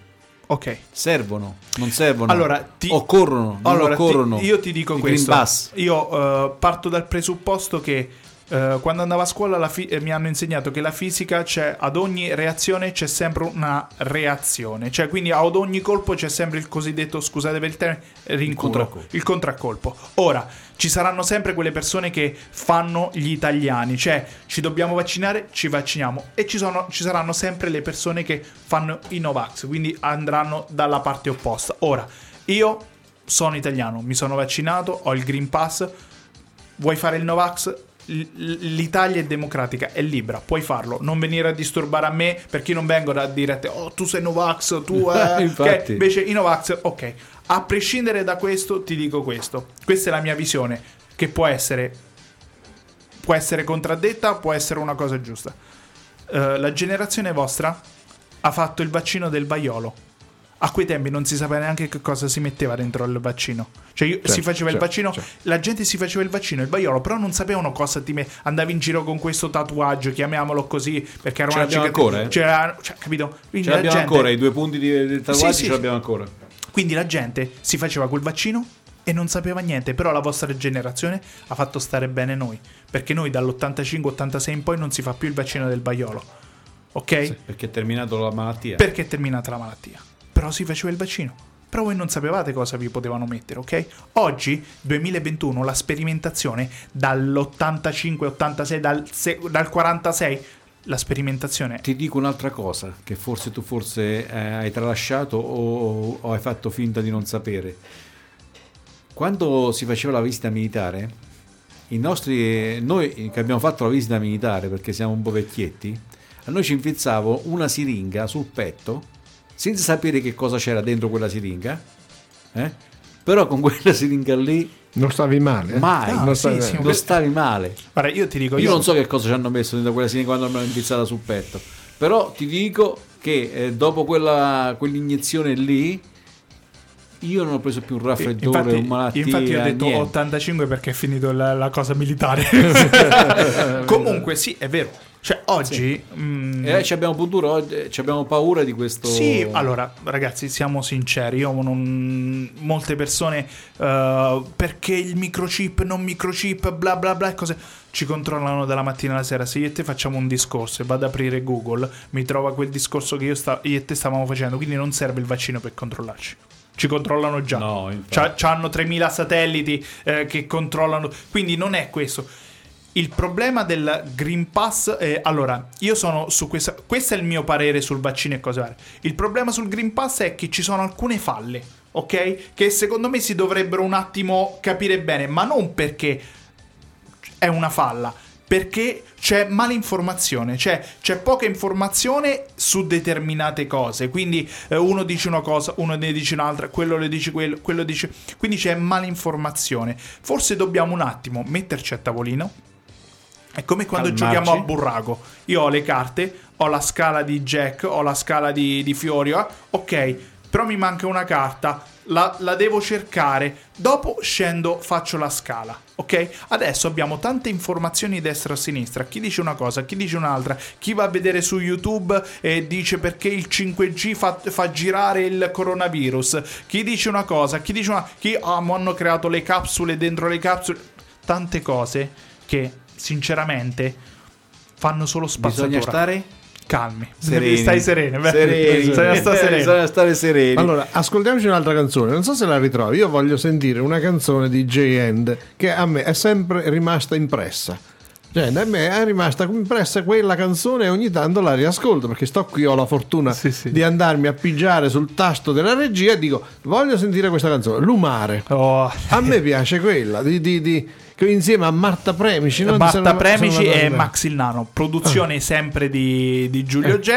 Ok. servono? Non servono? Allora, ti- occorrono? Allora, ti- occorrono? io ti dico Il questo. Io eh, parto dal presupposto che eh, quando andavo a scuola la fi- eh, mi hanno insegnato che la fisica c'è ad ogni reazione c'è sempre una reazione, cioè quindi ad ogni colpo c'è sempre il cosiddetto, scusate per il termine, rincuro, contraccolpo. il contraccolpo. Ora, ci saranno sempre quelle persone che fanno gli italiani, cioè ci dobbiamo vaccinare, ci vacciniamo e ci, sono, ci saranno sempre le persone che fanno i Novax, quindi andranno dalla parte opposta. Ora, io sono italiano, mi sono vaccinato, ho il Green Pass, vuoi fare il Novax? L'Italia è democratica, è libera, puoi farlo. Non venire a disturbare a me perché io non vengo a dire a te, oh, tu sei Novax, tu eh, Infatti. Invece i Novax, ok. A prescindere da questo, ti dico questo. Questa è la mia visione, che può essere, può essere contraddetta, può essere una cosa giusta. Eh, la generazione vostra ha fatto il vaccino del vaiolo. A quei tempi non si sapeva neanche che cosa si metteva dentro il vaccino. Cioè, io- si faceva il certo, vaccino, certo. la gente si faceva il vaccino, il vaiolo, però non sapevano cosa ti me- andavi in giro con questo tatuaggio, chiamiamolo così, perché era Ce una cicatrice- ancora, eh? c'era- cioè, capito? Quindi Ce la l'abbiamo gente- ancora, i due punti di, del tatuaggio Sì, sì. ce l'abbiamo ancora. quindi la gente si faceva quel vaccino e non sapeva niente, però la vostra generazione ha fatto stare bene noi, perché noi dall'85-86 in poi non si fa più il vaccino del vaiolo, ok? Perché è terminato la malattia. Perché è terminata la malattia. Però si faceva il vaccino. Però voi non sapevate cosa vi potevano mettere, ok? Oggi, 2021, la sperimentazione dall'85-86, dal, dal 46, la sperimentazione Ti dico un'altra cosa che forse tu forse eh, hai tralasciato o, o hai fatto finta di non sapere. Quando si faceva la visita militare, nostri, noi che abbiamo fatto la visita militare perché siamo un po' vecchietti, a noi ci infizzavo una siringa sul petto senza sapere che cosa c'era dentro quella siringa, eh? però con quella siringa lì Non stavi male. eh? mai Ah, non, sì, stavi, sì, non stavi male. Guarda, io ti dico, Io io, non so che cosa ci hanno messo dentro quella siringa quando l'hanno infizzata sul petto, però ti dico che eh, dopo quella, quell'iniezione lì io non ho preso più un raffreddore, infatti, un malattia, infatti ho detto niente. 85 perché è finito la, la cosa militare. Comunque sì, è vero. Cioè oggi... mm, E ci abbiamo paura, oggi- ci abbiamo paura di questo. Sì, allora ragazzi, siamo sinceri. Io non. Molte persone. eh, perché il microchip, non microchip, bla bla bla, e cose. Ci controllano dalla mattina alla sera. Se io e te facciamo un discorso e vado ad aprire Google, mi trova quel discorso che io, sta- io e te stavamo facendo. Quindi non serve il vaccino per controllarci. Ci controllano già. No. C'ha- c'hanno 3000 satelliti eh, che controllano. Quindi non è questo. Il problema del Green Pass è, allora, io sono su questa, questo è il mio parere sul vaccino e cose varie. Il problema sul Green Pass è che ci sono alcune falle, ok? Che secondo me si dovrebbero un attimo capire bene, ma non perché è una falla, perché c'è malinformazione, cioè c'è poca informazione su determinate cose, quindi eh, uno dice una cosa, uno ne dice un'altra, quello le dice quello, quello dice... Quindi c'è malinformazione. Forse dobbiamo un attimo metterci a tavolino. È come quando Calmarci. giochiamo a burraco. Io ho le carte, ho la scala di Jack, ho la scala di, di Fiori, eh, ok, però mi manca una carta, la, la devo cercare, dopo scendo, faccio la scala, ok? Adesso abbiamo tante informazioni destra e sinistra, chi dice una cosa, chi dice un'altra, chi va a vedere su YouTube e dice perché il 5G fa, fa girare il coronavirus, chi dice una cosa, chi dice una... chi ah, hanno creato le capsule dentro le capsule, tante cose che sinceramente fanno solo spazzatura. Bisogna stare calmi, sereni. stai sereno, beh. sereni. Bisogna stare sereni. Bisogna stare sereni. Allora, ascoltiamoci un'altra canzone. Non so se la ritrovi. Io voglio sentire una canzone di J-End che a me è sempre rimasta impressa. Cioè, a me è rimasta impressa quella canzone e ogni tanto la riascolto perché sto qui, ho la fortuna Sì, sì. di andarmi a pigiare sul tasto della regia e dico voglio sentire questa canzone, Lumare. Oh. A me piace quella di, di- di- che insieme a Marta Premici. non Marta se Premici la e. Max il Nano, produzione sempre di, di Giulio J.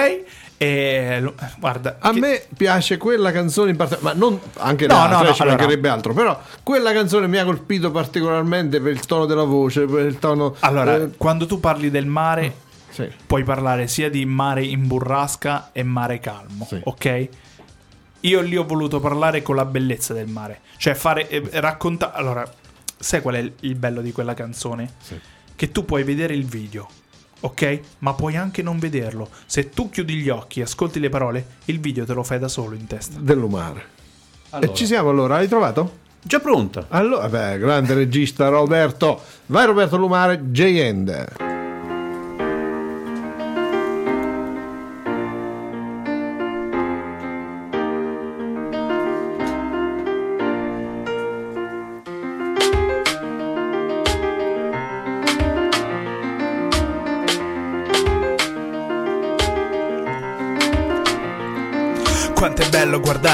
E lo- guarda, A che- me piace quella canzone in particolare, ma non anche No, no, no, ci allora- mancherebbe altro, però quella canzone mi ha colpito particolarmente per il tono della voce, per il tono... allora, eh, quando tu parli del mare, sì. puoi parlare sia di mare in burrasca e mare calmo, Sì. ok? Io lì ho voluto parlare con la bellezza del mare, cioè fare eh, raccontare. Allora, sai qual è il, bello di quella canzone? Che tu puoi vedere il video, ok? Ma puoi anche non vederlo. Se tu chiudi gli occhi e ascolti le parole, il video te lo fai da solo in testa. dell'umare. Allora, E ci siamo allora, hai trovato? già pronta. Allora, beh, grande regista Roberto. Vai Roberto Lumare, J-End.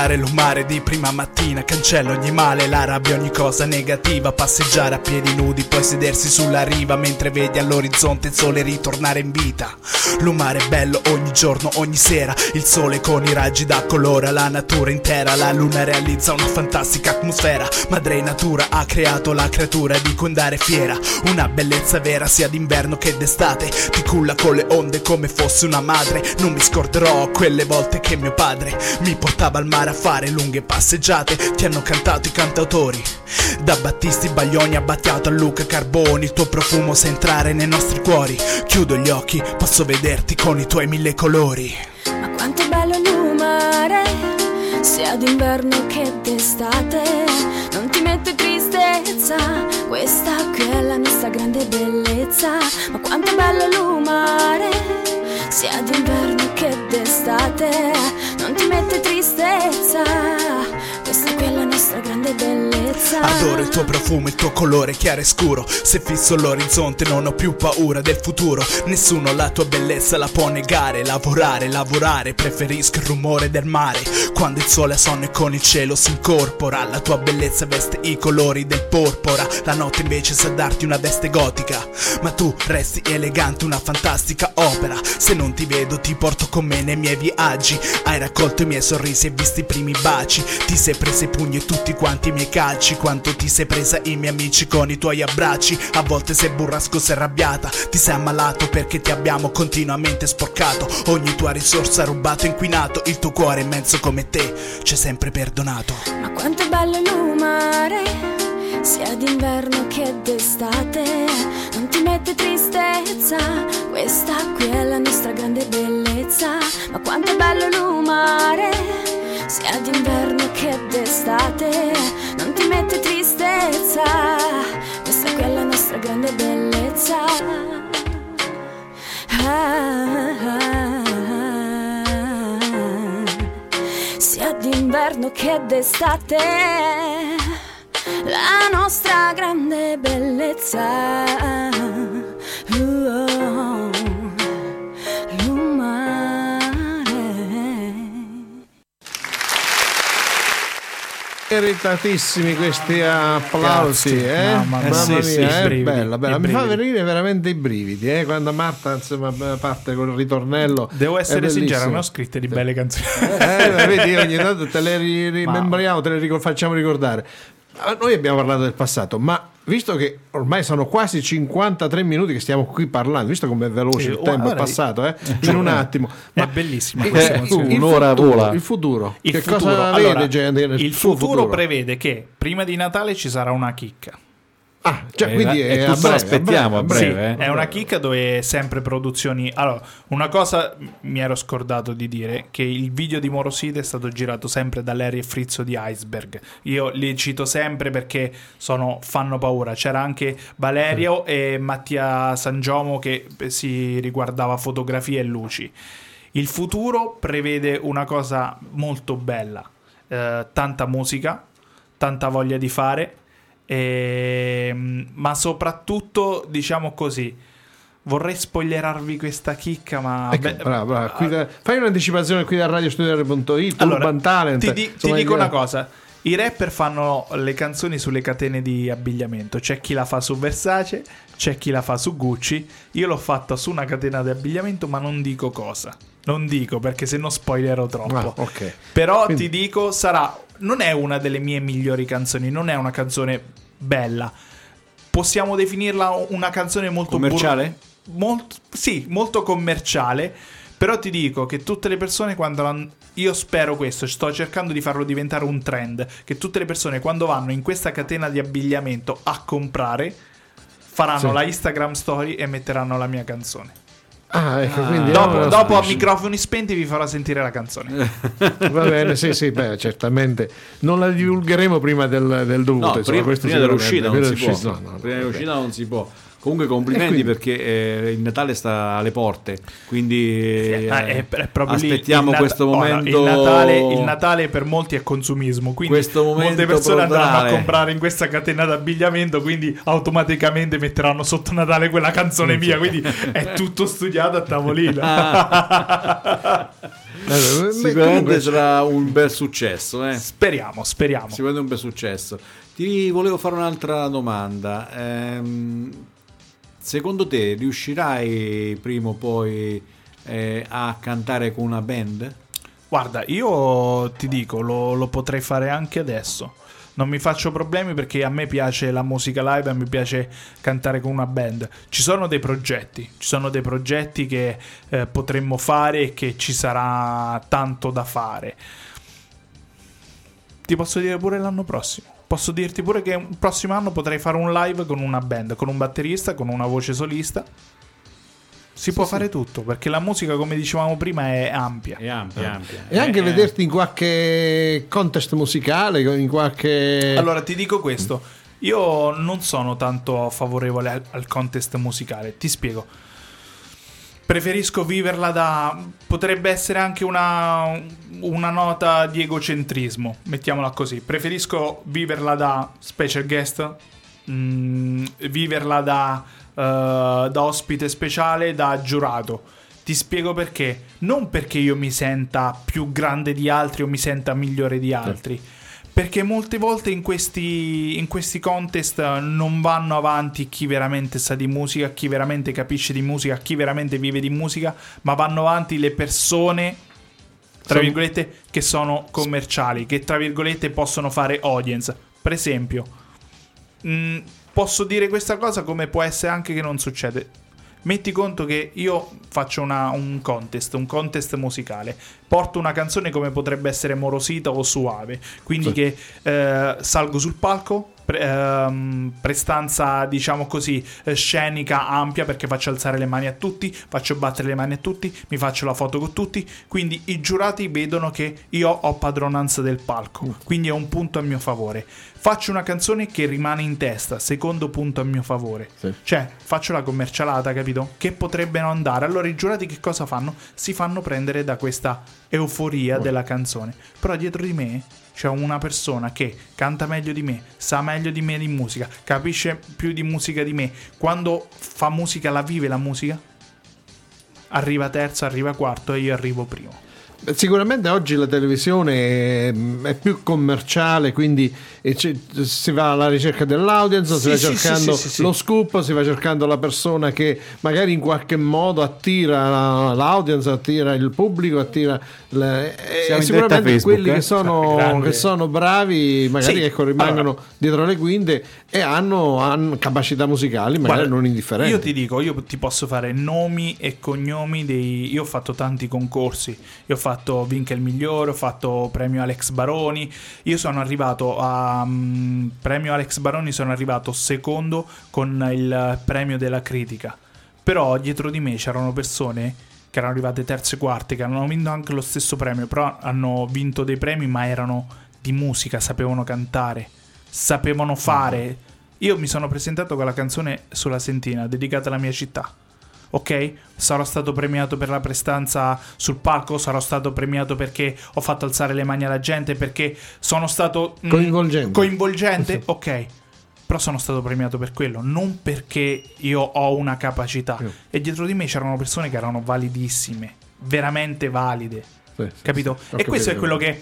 Bello guardare l'umare di prima mattina. Cancello ogni male, la rabbia, ogni cosa negativa. Passeggiare a piedi nudi, poi sedersi sulla riva. Mentre vedi all'orizzonte il sole ritornare in vita. L'umare è bello ogni giorno, ogni sera. Il sole con i raggi da colora la natura intera. La luna realizza una fantastica atmosfera. Madre natura ha creato la creatura di cui andare fiera. Una bellezza vera sia d'inverno che d'estate. Ti culla con le onde come fosse una madre. Non mi scorderò quelle volte che mio padre mi portava al mare a fare lunghe passeggiate. Ti hanno cantato i cantautori. Da Battisti Baglioni a Battiato a Luca Carboni. Il tuo profumo sa entrare nei nostri cuori. Chiudo gli occhi, posso vederti con i tuoi mille colori. Ma quanto è bello il mare, sia d'inverno che d'estate, non ti mette tristezza, questa qui è la nostra grande bellezza. Ma quanto è bello il mare, sia d'inverno che d'estate, non ti mette tristezza, questa qui è la nostra grande bellezza. Adoro il tuo profumo, il tuo colore chiaro e scuro. Se fisso l'orizzonte non ho più paura del futuro. Nessuno la tua bellezza la può negare. Lavorare, lavorare, preferisco il rumore del mare. Quando il sole sonno e con il cielo si incorpora La tua bellezza veste i colori del porpora. La notte invece sa darti una veste gotica. Ma tu resti elegante, una fantastica opera. Se non ti vedo ti porto con me nei miei viaggi. Hai raccolto i miei sorrisi e visto i primi baci. Ti sei presa i pugni e tutti quanti i miei calci Quanto ti sei presa i miei amici con i tuoi abbracci. A volte sei burrasco, sei arrabbiata Ti sei ammalato perché ti abbiamo continuamente sporcato. Ogni tua risorsa rubato, inquinato Il tuo cuore immenso come te hai sempre perdonato. Ma quanto è bello il mare, sia d'inverno che d'estate, non ti mette tristezza, questa qui è la nostra grande bellezza. Ma quanto è bello il mare, sia d'inverno che d'estate, non ti mette tristezza, questa qui è la nostra grande bellezza. Ah, sia d'inverno che d'estate, la nostra grande bellezza. Uh, oh, l'umare. Meritatissimi questi applausi, eh? Mamma mia. Mamma Eh sì, sì, mia, è brividi, bella, bella. Mi fa venire veramente i brividi, eh? Quando Marta insomma, parte col ritornello. Devo essere sincero, bellissimo. non ho scritte di belle canzoni Eh, beh, vedi, ogni tanto te le ri- rimembriamo, te le facciamo ricordare. Ah, Noi abbiamo parlato del passato, ma visto che ormai sono quasi 53 minuti che stiamo qui parlando, visto come è veloce Eh, il tempo, è passato, eh? in un attimo. È bellissima il- questa il Un'ora futuro, vola. Il futuro. Il che futuro, cosa allora, vede gente il suo futuro, prevede che prima di Natale ci sarà una chicca. Ah, cioè, Eh, quindi e è, tutto a breve, a a breve, a eh. È una chicca dove sempre produzioni. Allora, una cosa mi ero scordato di dire: che il video di Moroside è stato girato sempre da Larry e Frizzo di Iceberg. Io li cito sempre perché sono, fanno paura. C'era anche Valerio e Mattia Sangiomo che si riguardava fotografie e luci. Il futuro prevede una cosa molto bella: eh, tanta musica, tanta voglia di fare. Ehm, ma soprattutto, diciamo così, vorrei spoilerarvi questa chicca, ma... Ecco, beh, brava, brava. Qui da- fai un'anticipazione qui da radiostudiare.it, Allora, Talent. Ti, di- ti dico una cosa. I rapper fanno le canzoni sulle catene di abbigliamento. C'è chi la fa su Versace, c'è chi la fa su Gucci. Io l'ho fatta su una catena di abbigliamento, ma non dico cosa. Non dico perché se no spoilerò troppo. Ah, ok. Però Quindi- ti dico, sarà. Non è una delle mie migliori canzoni, non è una canzone bella. Possiamo definirla una canzone molto Commerciale? bur- molto, sì, molto commerciale. Però ti dico che tutte le persone quando l'hanno- io spero questo, sto cercando di farlo diventare un trend, che tutte le persone quando vanno in questa catena di abbigliamento a comprare faranno Sì. la Instagram story e metteranno la mia canzone. Ah, ecco, quindi Dopo, dopo a microfoni spenti vi farò sentire la canzone. Va bene, sì, sì, beh, certamente. Non la divulgheremo prima del, del dovuto. No, insomma, prima, questo prima dell'uscita sicuramente. non può. no, no, prima dell'uscita non si può. Comunque complimenti quindi- perché eh, il Natale sta alle porte, quindi eh, Ah, è, è proprio lì. aspettiamo Nat- questo momento. il, Natale, il Natale per molti è consumismo, quindi molte persone andranno a comprare in questa catena d'abbigliamento, quindi automaticamente metteranno sotto Natale quella canzone mia, quindi è tutto studiato a tavolino. Beh, Sicuramente sarà un bel successo. Eh. speriamo, speriamo. Sicuramente un bel successo. Ti volevo fare un'altra domanda. Ehm, secondo te riuscirai prima o poi eh, a cantare con una band? Guarda, io ti dico, lo, lo potrei fare anche adesso. Non mi faccio problemi perché a me piace la musica live e mi piace cantare con una band. Ci sono dei progetti, ci sono dei progetti che eh, potremmo fare e che ci sarà tanto da fare. Ti posso dire pure l'anno prossimo. Posso dirti pure che il prossimo anno potrei fare un live con una band, con un batterista, con una voce solista. Si può fare tutto perché la musica, come dicevamo prima, è ampia. È ampia, ampia. E anche Eh, vederti in qualche contest musicale, in qualche... Allora ti dico questo, io non sono tanto favorevole al, al contest musicale, ti spiego. Preferisco viverla da... potrebbe essere anche una, una nota di egocentrismo, mettiamola così. Preferisco viverla da special guest, mm, viverla da, eh, da ospite speciale, da giurato. Ti spiego perché. Non perché io mi senta più grande di altri o mi senta migliore di altri. Perché molte volte in questi, in questi contest non vanno avanti chi veramente sa di musica, chi veramente capisce di musica, chi veramente vive di musica, ma vanno avanti le persone, tra virgolette, che sono commerciali, che tra virgolette possono fare audience. Per esempio, Mm, posso dire questa cosa come può essere anche che non succede. Metti conto che io faccio una- un contest, un contest musicale, porto una canzone come potrebbe essere Morosita o Suave, quindi che eh, salgo sul palco, pre- ehm, prestanza diciamo così eh, scenica ampia perché faccio alzare le mani a tutti, faccio battere le mani a tutti, mi faccio la foto con tutti, quindi i giurati vedono che io ho padronanza del palco, quindi è un punto a mio favore. Faccio una canzone che rimane in testa, secondo punto a mio favore. Sì. Cioè, faccio la commercialata, capito? Che potrebbe non andare. Allora i giurati che cosa fanno? Si fanno prendere da questa euforia della canzone. Però dietro di me c'è una persona che canta meglio di me, sa meglio di me di musica, capisce più di musica di me. Quando fa musica la vive la musica. Arriva terzo, arriva quarto e io arrivo primo. Sicuramente oggi la televisione è, più commerciale, quindi ci- si va alla ricerca dell'audience, si Sì, va sì, cercando sì, sì, lo scoop, si va cercando la persona che magari in qualche modo attira la- l'audience, attira il pubblico, attira le- e sicuramente Facebook, quelli eh? che, sono, Grande. che sono bravi, magari ecco, rimangono allora. dietro le quinte e hanno, hanno capacità musicali magari Guarda, non indifferenti. Io ti dico, io ti posso fare nomi e cognomi dei... Io ho fatto tanti concorsi, io ho fatto Vinca il migliore, ho fatto premio Alex Baroni, io sono arrivato a mm, premio Alex Baroni, sono arrivato secondo con il premio della critica. Però dietro di me c'erano persone che erano arrivate terze e quarte, che hanno vinto anche lo stesso premio, però hanno vinto dei premi ma erano di musica, sapevano cantare, sapevano fare. Io mi sono presentato con la canzone sulla Sentina, dedicata alla mia città. Ok? Sarò stato premiato per la prestanza sul palco, sarò stato premiato perché ho fatto alzare le mani alla gente, perché sono stato mm, Coinvolgente. coinvolgente? Ok. Però sono stato premiato per quello, non perché io ho una capacità. E dietro di me c'erano persone che erano validissime, veramente valide. Sì, sì, capito? sì, e questo è quello che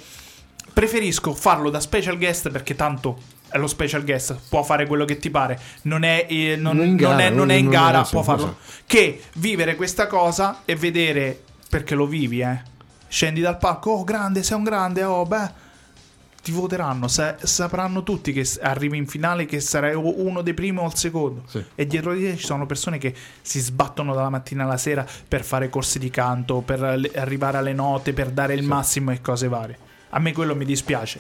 preferisco farlo da special guest perché tanto è lo special guest, può fare quello che ti pare, non è, eh, non, Non in non gara, è- non non- è in non gara, sì, può farlo. esatto. Che vivere questa cosa e vedere, perché lo vivi, eh. Scendi dal palco, oh grande, sei un grande, oh beh. Ti voteranno, sa- sapranno tutti che arrivi in finale, che sarai uno dei primi o il secondo. Sì. E dietro di te ci sono persone che si sbattono dalla mattina alla sera per fare corsi di canto, per le- arrivare alle note, per dare il massimo e cose varie. A me quello mi dispiace.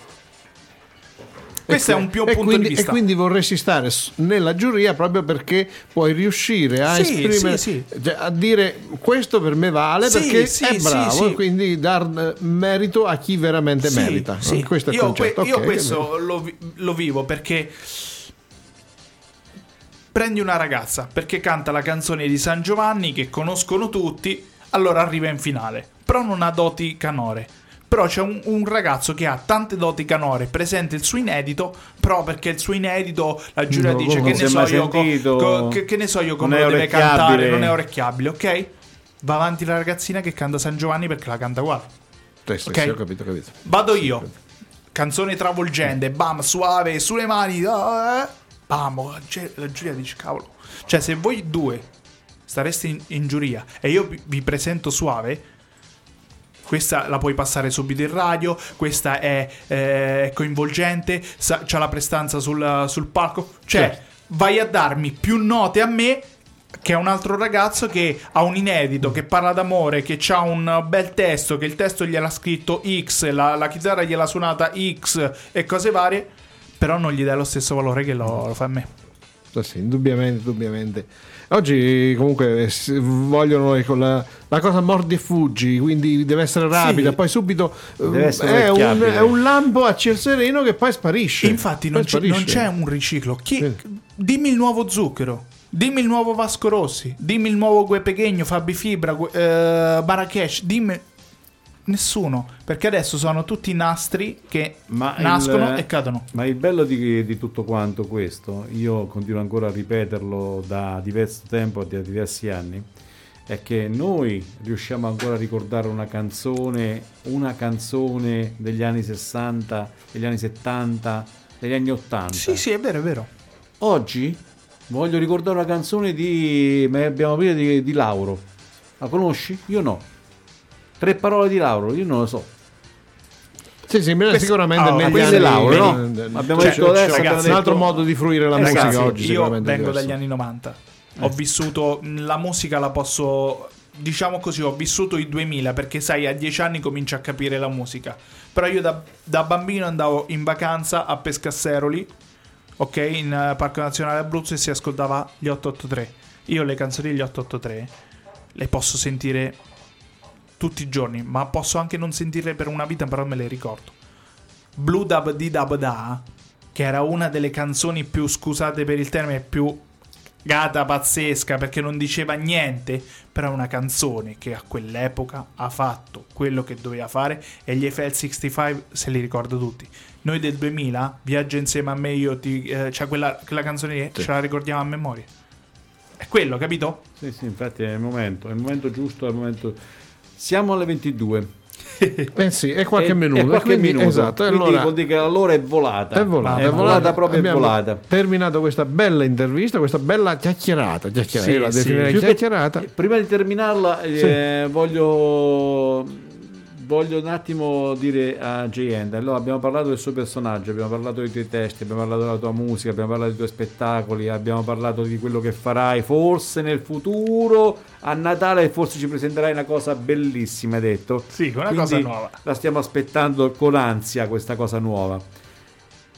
Questo è un più punto quindi, di vista. E quindi vorresti stare nella giuria proprio perché puoi riuscire a Sì, esprimere, sì, cioè, a dire questo per me vale Sì, perché sì, è sì, bravo sì. e quindi dar eh, merito a chi veramente Sì, merita. sì. Questo è il io, concetto. que- io questo lo, lo vivo perché prendi una ragazza perché canta la canzone di San Giovanni che conoscono tutti, allora arriva in finale, però non ha doti canore. Però c'è un, un ragazzo che ha tante doti canore, presenta il suo inedito, però perché il suo inedito la giuria No, dice che ne, so io, co- che, che ne so io come lo deve cantare, non è orecchiabile, ok? Va avanti la ragazzina che canta San Giovanni perché la canta uguale. Sì, sì, ok. sì, ho capito, ho capito. Vado io. Canzone travolgente, bam, suave, sulle mani. ah, eh. Bam, la gi- la giuria dice cavolo. Cioè, se voi due stareste in, in giuria e io vi, vi presento suave, questa la puoi passare subito in radio, questa è eh, coinvolgente, sa- c'ha la prestanza sul, sul palco. Cioè, Certo. vai a darmi più note a me che a un altro ragazzo che ha un inedito, che parla d'amore, che ha un bel testo, che il testo gliel'ha scritto X, la, la chitarra gliel'ha suonata X e cose varie, però non gli dai lo stesso valore che lo, lo fa a me. Sì, indubbiamente, indubbiamente. Oggi comunque vogliono ecco, la, la cosa mordi e fuggi, quindi deve essere rapida, Sì. poi subito eh, è, un, è un lampo a ciel sereno che poi sparisce. Infatti non c'è, non sparisce. c'è un riciclo. Chi- Sì. Dimmi il nuovo Zucchero. Dimmi il nuovo Vasco Rossi. Dimmi il nuovo Gue Pechegno, Fabi Fibra, Gue- eh, Marrakesh. Dimmi... Nessuno. Perché adesso sono tutti nastri che Ma nascono il- e cadono. Ma il bello di, di tutto quanto questo, io continuo ancora a ripeterlo da diverso tempo, da diversi anni, è che noi riusciamo ancora a ricordare una canzone, una canzone degli anni 60, degli anni 70, degli anni 80. Sì, sì, è vero, è vero. Oggi voglio ricordare una canzone di, ma abbiamo prima di, di Lauro. La conosci? Io no. Tre parole di Lauro, io non lo so. Sì, sì, Questo- sicuramente ah, negli questo è anni- Lauro, no? eh, Abbiamo cioè, detto adesso, c'è abbiamo un altro modo di fruire la Eh, musica ragazzi, oggi. io vengo diverso. dagli anni 90. Ho vissuto la musica la posso diciamo così, ho vissuto i 2000 perché sai, a 10 anni cominci a capire la musica. Però io da, da bambino andavo in vacanza a Pescasseroli, ok, in eh, Parco Nazionale Abruzzo e si ascoltava gli 883. Io le canzoni degli 883 le posso sentire tutti i giorni, ma posso anche non sentirle per una vita, però me le ricordo. Blue Dab Di Dab Da, che era una delle canzoni più, scusate per il termine, più gata pazzesca perché non diceva niente, però è una canzone che a quell'epoca ha fatto quello che doveva fare e gli Eiffel 65 se li ricordo tutti. Noi del 2000, Viaggio insieme a me, io ti... Eh, cioè quella, quella canzone lì, ce la ricordiamo a memoria. È quello, capito? Sì, sì, infatti è il momento, è il momento giusto, è il momento... Siamo alle 22. Eh sì, è qualche E- minuto. e qualche quindi- minuto. Esatto, Quindi allora vuol dire che l'ora è volata. è volata, È volata proprio è volata. terminato questa bella intervista, questa bella chiacchierata. chiacchierata Sì, sì. chiacchierata. Prima di terminarla, eh, voglio, voglio un attimo dire a J.End. Allora, abbiamo parlato del suo personaggio, abbiamo parlato dei tuoi testi, abbiamo parlato della tua musica, abbiamo parlato dei tuoi spettacoli, abbiamo parlato di quello che farai forse nel futuro. A Natale forse ci presenterai una cosa bellissima, hai detto. Sì, una Quindi cosa nuova. La stiamo aspettando con ansia questa cosa nuova.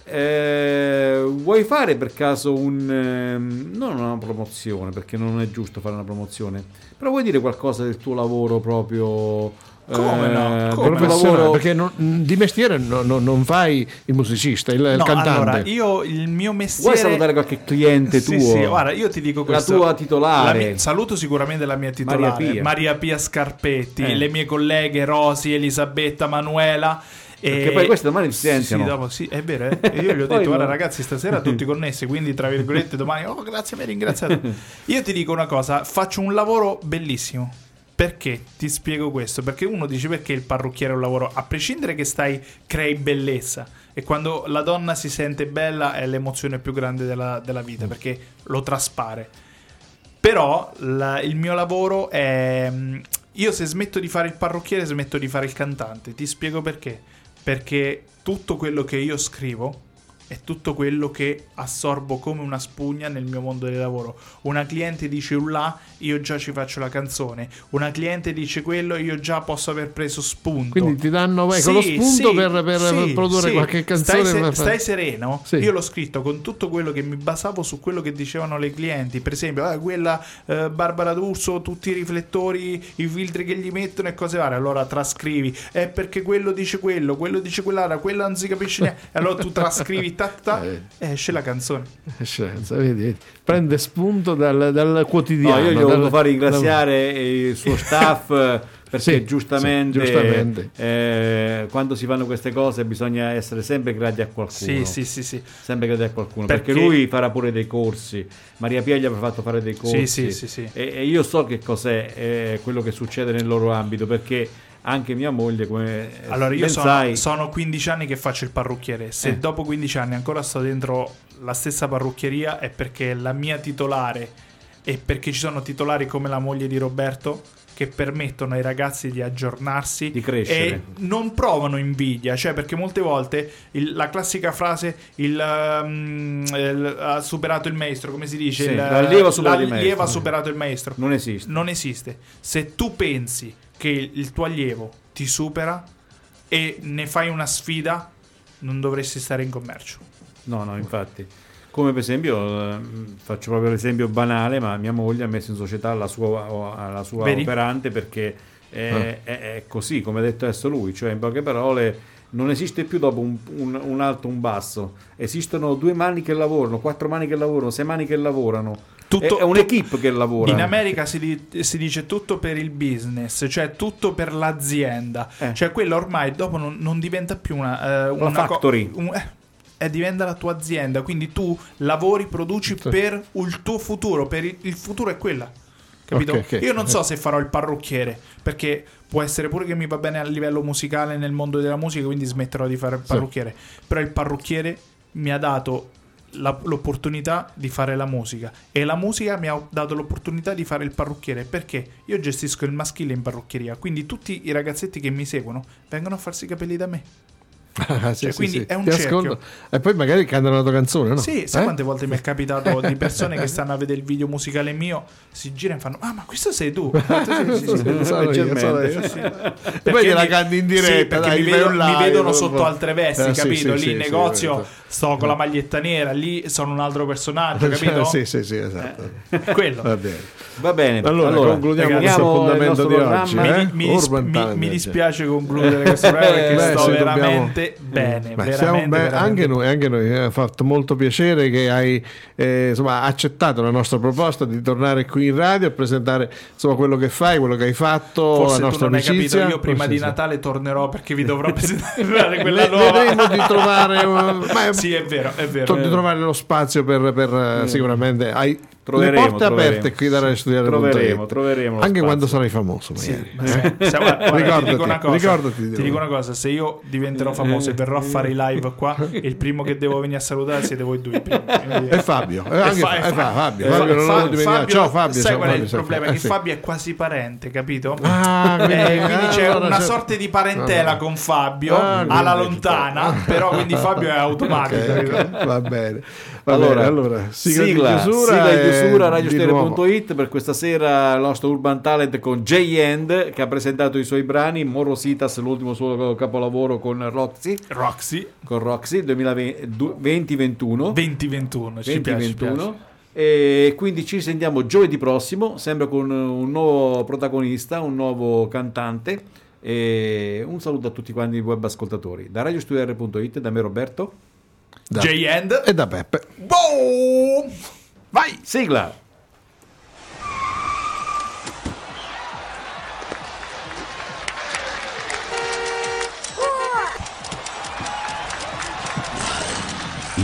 Eh, vuoi fare per caso un ehm, non una promozione perché non è giusto fare una promozione però vuoi dire qualcosa del tuo lavoro proprio Come no? del Come? Professionale, lavoro perché non- di mestiere no- no- non fai il musicista, il, il No, cantante. allora, io il mio mestiere... vuoi salutare qualche cliente Sì, tuo sì, guarda, io ti dico la questo. tua titolare La mia- saluto sicuramente la mia titolare, Maria Maria Pia. Pia, Scarpetti, Eh. le mie colleghe Rosi, Elisabetta, Manuela Perché poi questi domani si silenziano. Sì, dopo, sì, è vero. eh. E io gli ho detto, guarda no. ragazzi, stasera tutti connessi, quindi tra virgolette domani, oh grazie, mi hai ringraziato. Io ti dico una cosa, faccio un lavoro bellissimo. Perché? Ti spiego questo. Perché uno dice perché il parrucchiere è un lavoro, a prescindere che stai, crei bellezza. E quando la donna si sente bella è l'emozione più grande della, della vita, perché lo traspare. Però la- il mio lavoro è... mm, Io se smetto di fare il parrucchiere, smetto di fare il cantante. Ti spiego perché. Perché tutto quello che io scrivo è tutto quello che assorbo come una spugna nel mio mondo del lavoro. Una cliente dice un là, io già ci faccio la canzone. Una cliente dice quello, io già posso aver preso spunto. Quindi ti danno ecco, Sì, lo spunto sì, per, per sì, produrre qualche canzone. Stai, se- stai sereno. Io l'ho scritto con tutto quello che mi basavo su quello che dicevano le clienti. Per esempio, ah, quella eh, Barbara D'Urso, tutti i riflettori, i filtri che gli mettono e cose varie. Allora trascrivi. È perché quello dice quello, quello dice quell'altra, quella non si capisce neanche. E allora tu trascrivi, ta, ta, Eh. esce la canzone. Scienza, vedi, vedi. prende spunto dal, dal quotidiano. No, io gli ho dal- voluto fare ringraziare il suo staff eh, perché Sì, giustamente, sì, giustamente. eh, quando si fanno queste cose bisogna essere sempre grati a qualcuno. Sì, sì, sì, sì. Sempre grati a qualcuno Perché- perché, lui farà pure dei corsi. Maria Pia gli avrà fatto fare dei corsi. sì, sì, sì. E, e io so che cos'è eh, quello che succede nel loro ambito perché anche mia moglie, come Allora, io ben sono, sai, sono 15 anni che faccio il parrucchiere. Se Eh. dopo 15 anni ancora sto dentro la stessa parrucchieria, è perché la mia titolare e perché ci sono titolari come la moglie di Roberto che permettono ai ragazzi di aggiornarsi Di crescere. e non provano invidia, cioè perché molte volte il- la classica frase il, um, il- ha superato il maestro, come si dice? Sì, l'allievo ha superato il l'allievo ha maestro. superato il maestro non esiste. non esiste. Se tu pensi che il tuo allievo ti supera e ne fai una sfida, non dovresti stare in commercio. No, no, infatti. Come per esempio, eh, faccio proprio l'esempio banale, ma mia moglie ha messo in società la sua, la sua operante perché è, è- è così, come ha detto adesso lui, cioè in poche parole non esiste più dopo un, un- un alto, un basso, esistono due mani che lavorano, quattro mani che lavorano, sei mani che lavorano, Tutto- è, un'equipe che lavora. In America si, di- si dice tutto per il business, cioè tutto per l'azienda. Eh. Cioè quello ormai dopo non, non diventa più una, eh, Una una co- factory. un- eh, eh, diventa la tua azienda, quindi tu lavori, produci per il tuo futuro, per il, il futuro è quella. Capito? Ok, ok. Io non so se farò il parrucchiere, perché può essere pure che mi va bene a livello musicale nel mondo della musica, quindi smetterò di fare il parrucchiere. Però il parrucchiere mi ha dato la- l'opportunità di fare la musica e la musica mi ha dato l'opportunità di fare il parrucchiere perché io gestisco il maschile in parrucchieria, quindi tutti i ragazzetti che mi seguono vengono a farsi i capelli da me. Ah, sì, Cioè, sì, quindi sì. è un Ti cerchio. ascolto. E poi magari cantano la tua canzone, no? Sì, sai Eh? quante volte mi è capitato di persone che stanno a vedere il video musicale mio, si girano e fanno "Ah, ma questo sei tu". E Perché poi gliela mi- canti in diretta, perché dai, mi, fai vedo- mi vedono sotto altre vesti, Eh, capito? lì in negozio sto con la maglietta nera, lì sono un altro personaggio, capito? sì, sì, sì, esatto. Quello. Va bene. Va bene, Allora, concludiamo ragazzi, questo appuntamento di oggi, Mi, eh? mi dis- Urban mi- mi cioè. dispiace concludere questo programma perché Beh, sto sì, dobbiamo- veramente bene, Beh, veramente, siamo be- veramente anche noi, anche noi eh, ha fatto molto piacere che hai eh, insomma, accettato la nostra proposta di tornare qui in radio a presentare insomma, quello che fai, quello che hai fatto, Forse la tu nostra non hai amicizia. capito, io prima Forse di sì. Natale tornerò perché vi dovrò presentare quella nuova. vedremo di trovare, uh, ma- sì, è vero, è vero. di trovare lo spazio per, per, eh, sicuramente hai Troveremo, le porte troveremo. aperte qui da Radio Studiare Troveremo, troveremo anche spazio. quando sarai famoso se- se- guarda, guarda, ti Ricordati, dico una cosa, ricordati ti dico una cosa, se io diventerò famoso e verrò a fare i live qua, il primo che devo venire a salutare siete voi due. Quindi- E Fabio, e anche fa- Fa- fa- Fa- Fabio, eh, Fabio non Fa- lo dimenticare. Fabio- Ciao Fabio, sai ciao qual è Fabio, il problema? Che Eh, sì. Fabio è quasi parente, capito? Ah, Eh, quindi, quindi c'è allora una sorta di parentela Ah. con Fabio Ah, alla quindi- lontana, però quindi Fabio è automatico. Va bene. Allora, bene, allora sigla, di sigla, chiusura, sigla di e chiusura radiostereo.it per questa sera il nostro Urban Talent con J-End che ha presentato i suoi brani Morositas l'ultimo suo capolavoro con Roxy. Roxy. Con Roxy 2020-21 2021, ci piace, ci 2021 piace. e quindi ci sentiamo giovedì prossimo sempre con un nuovo protagonista un nuovo cantante. E un saluto a tutti quanti i web ascoltatori. Da radiostudio.it da me Roberto Da- J-End. e da Peppe. Boom! Vai! sigla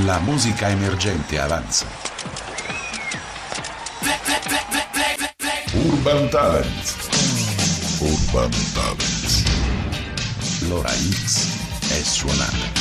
La musica emergente avanza. Urban Talent. Urban Talent. L'ora X è suonata.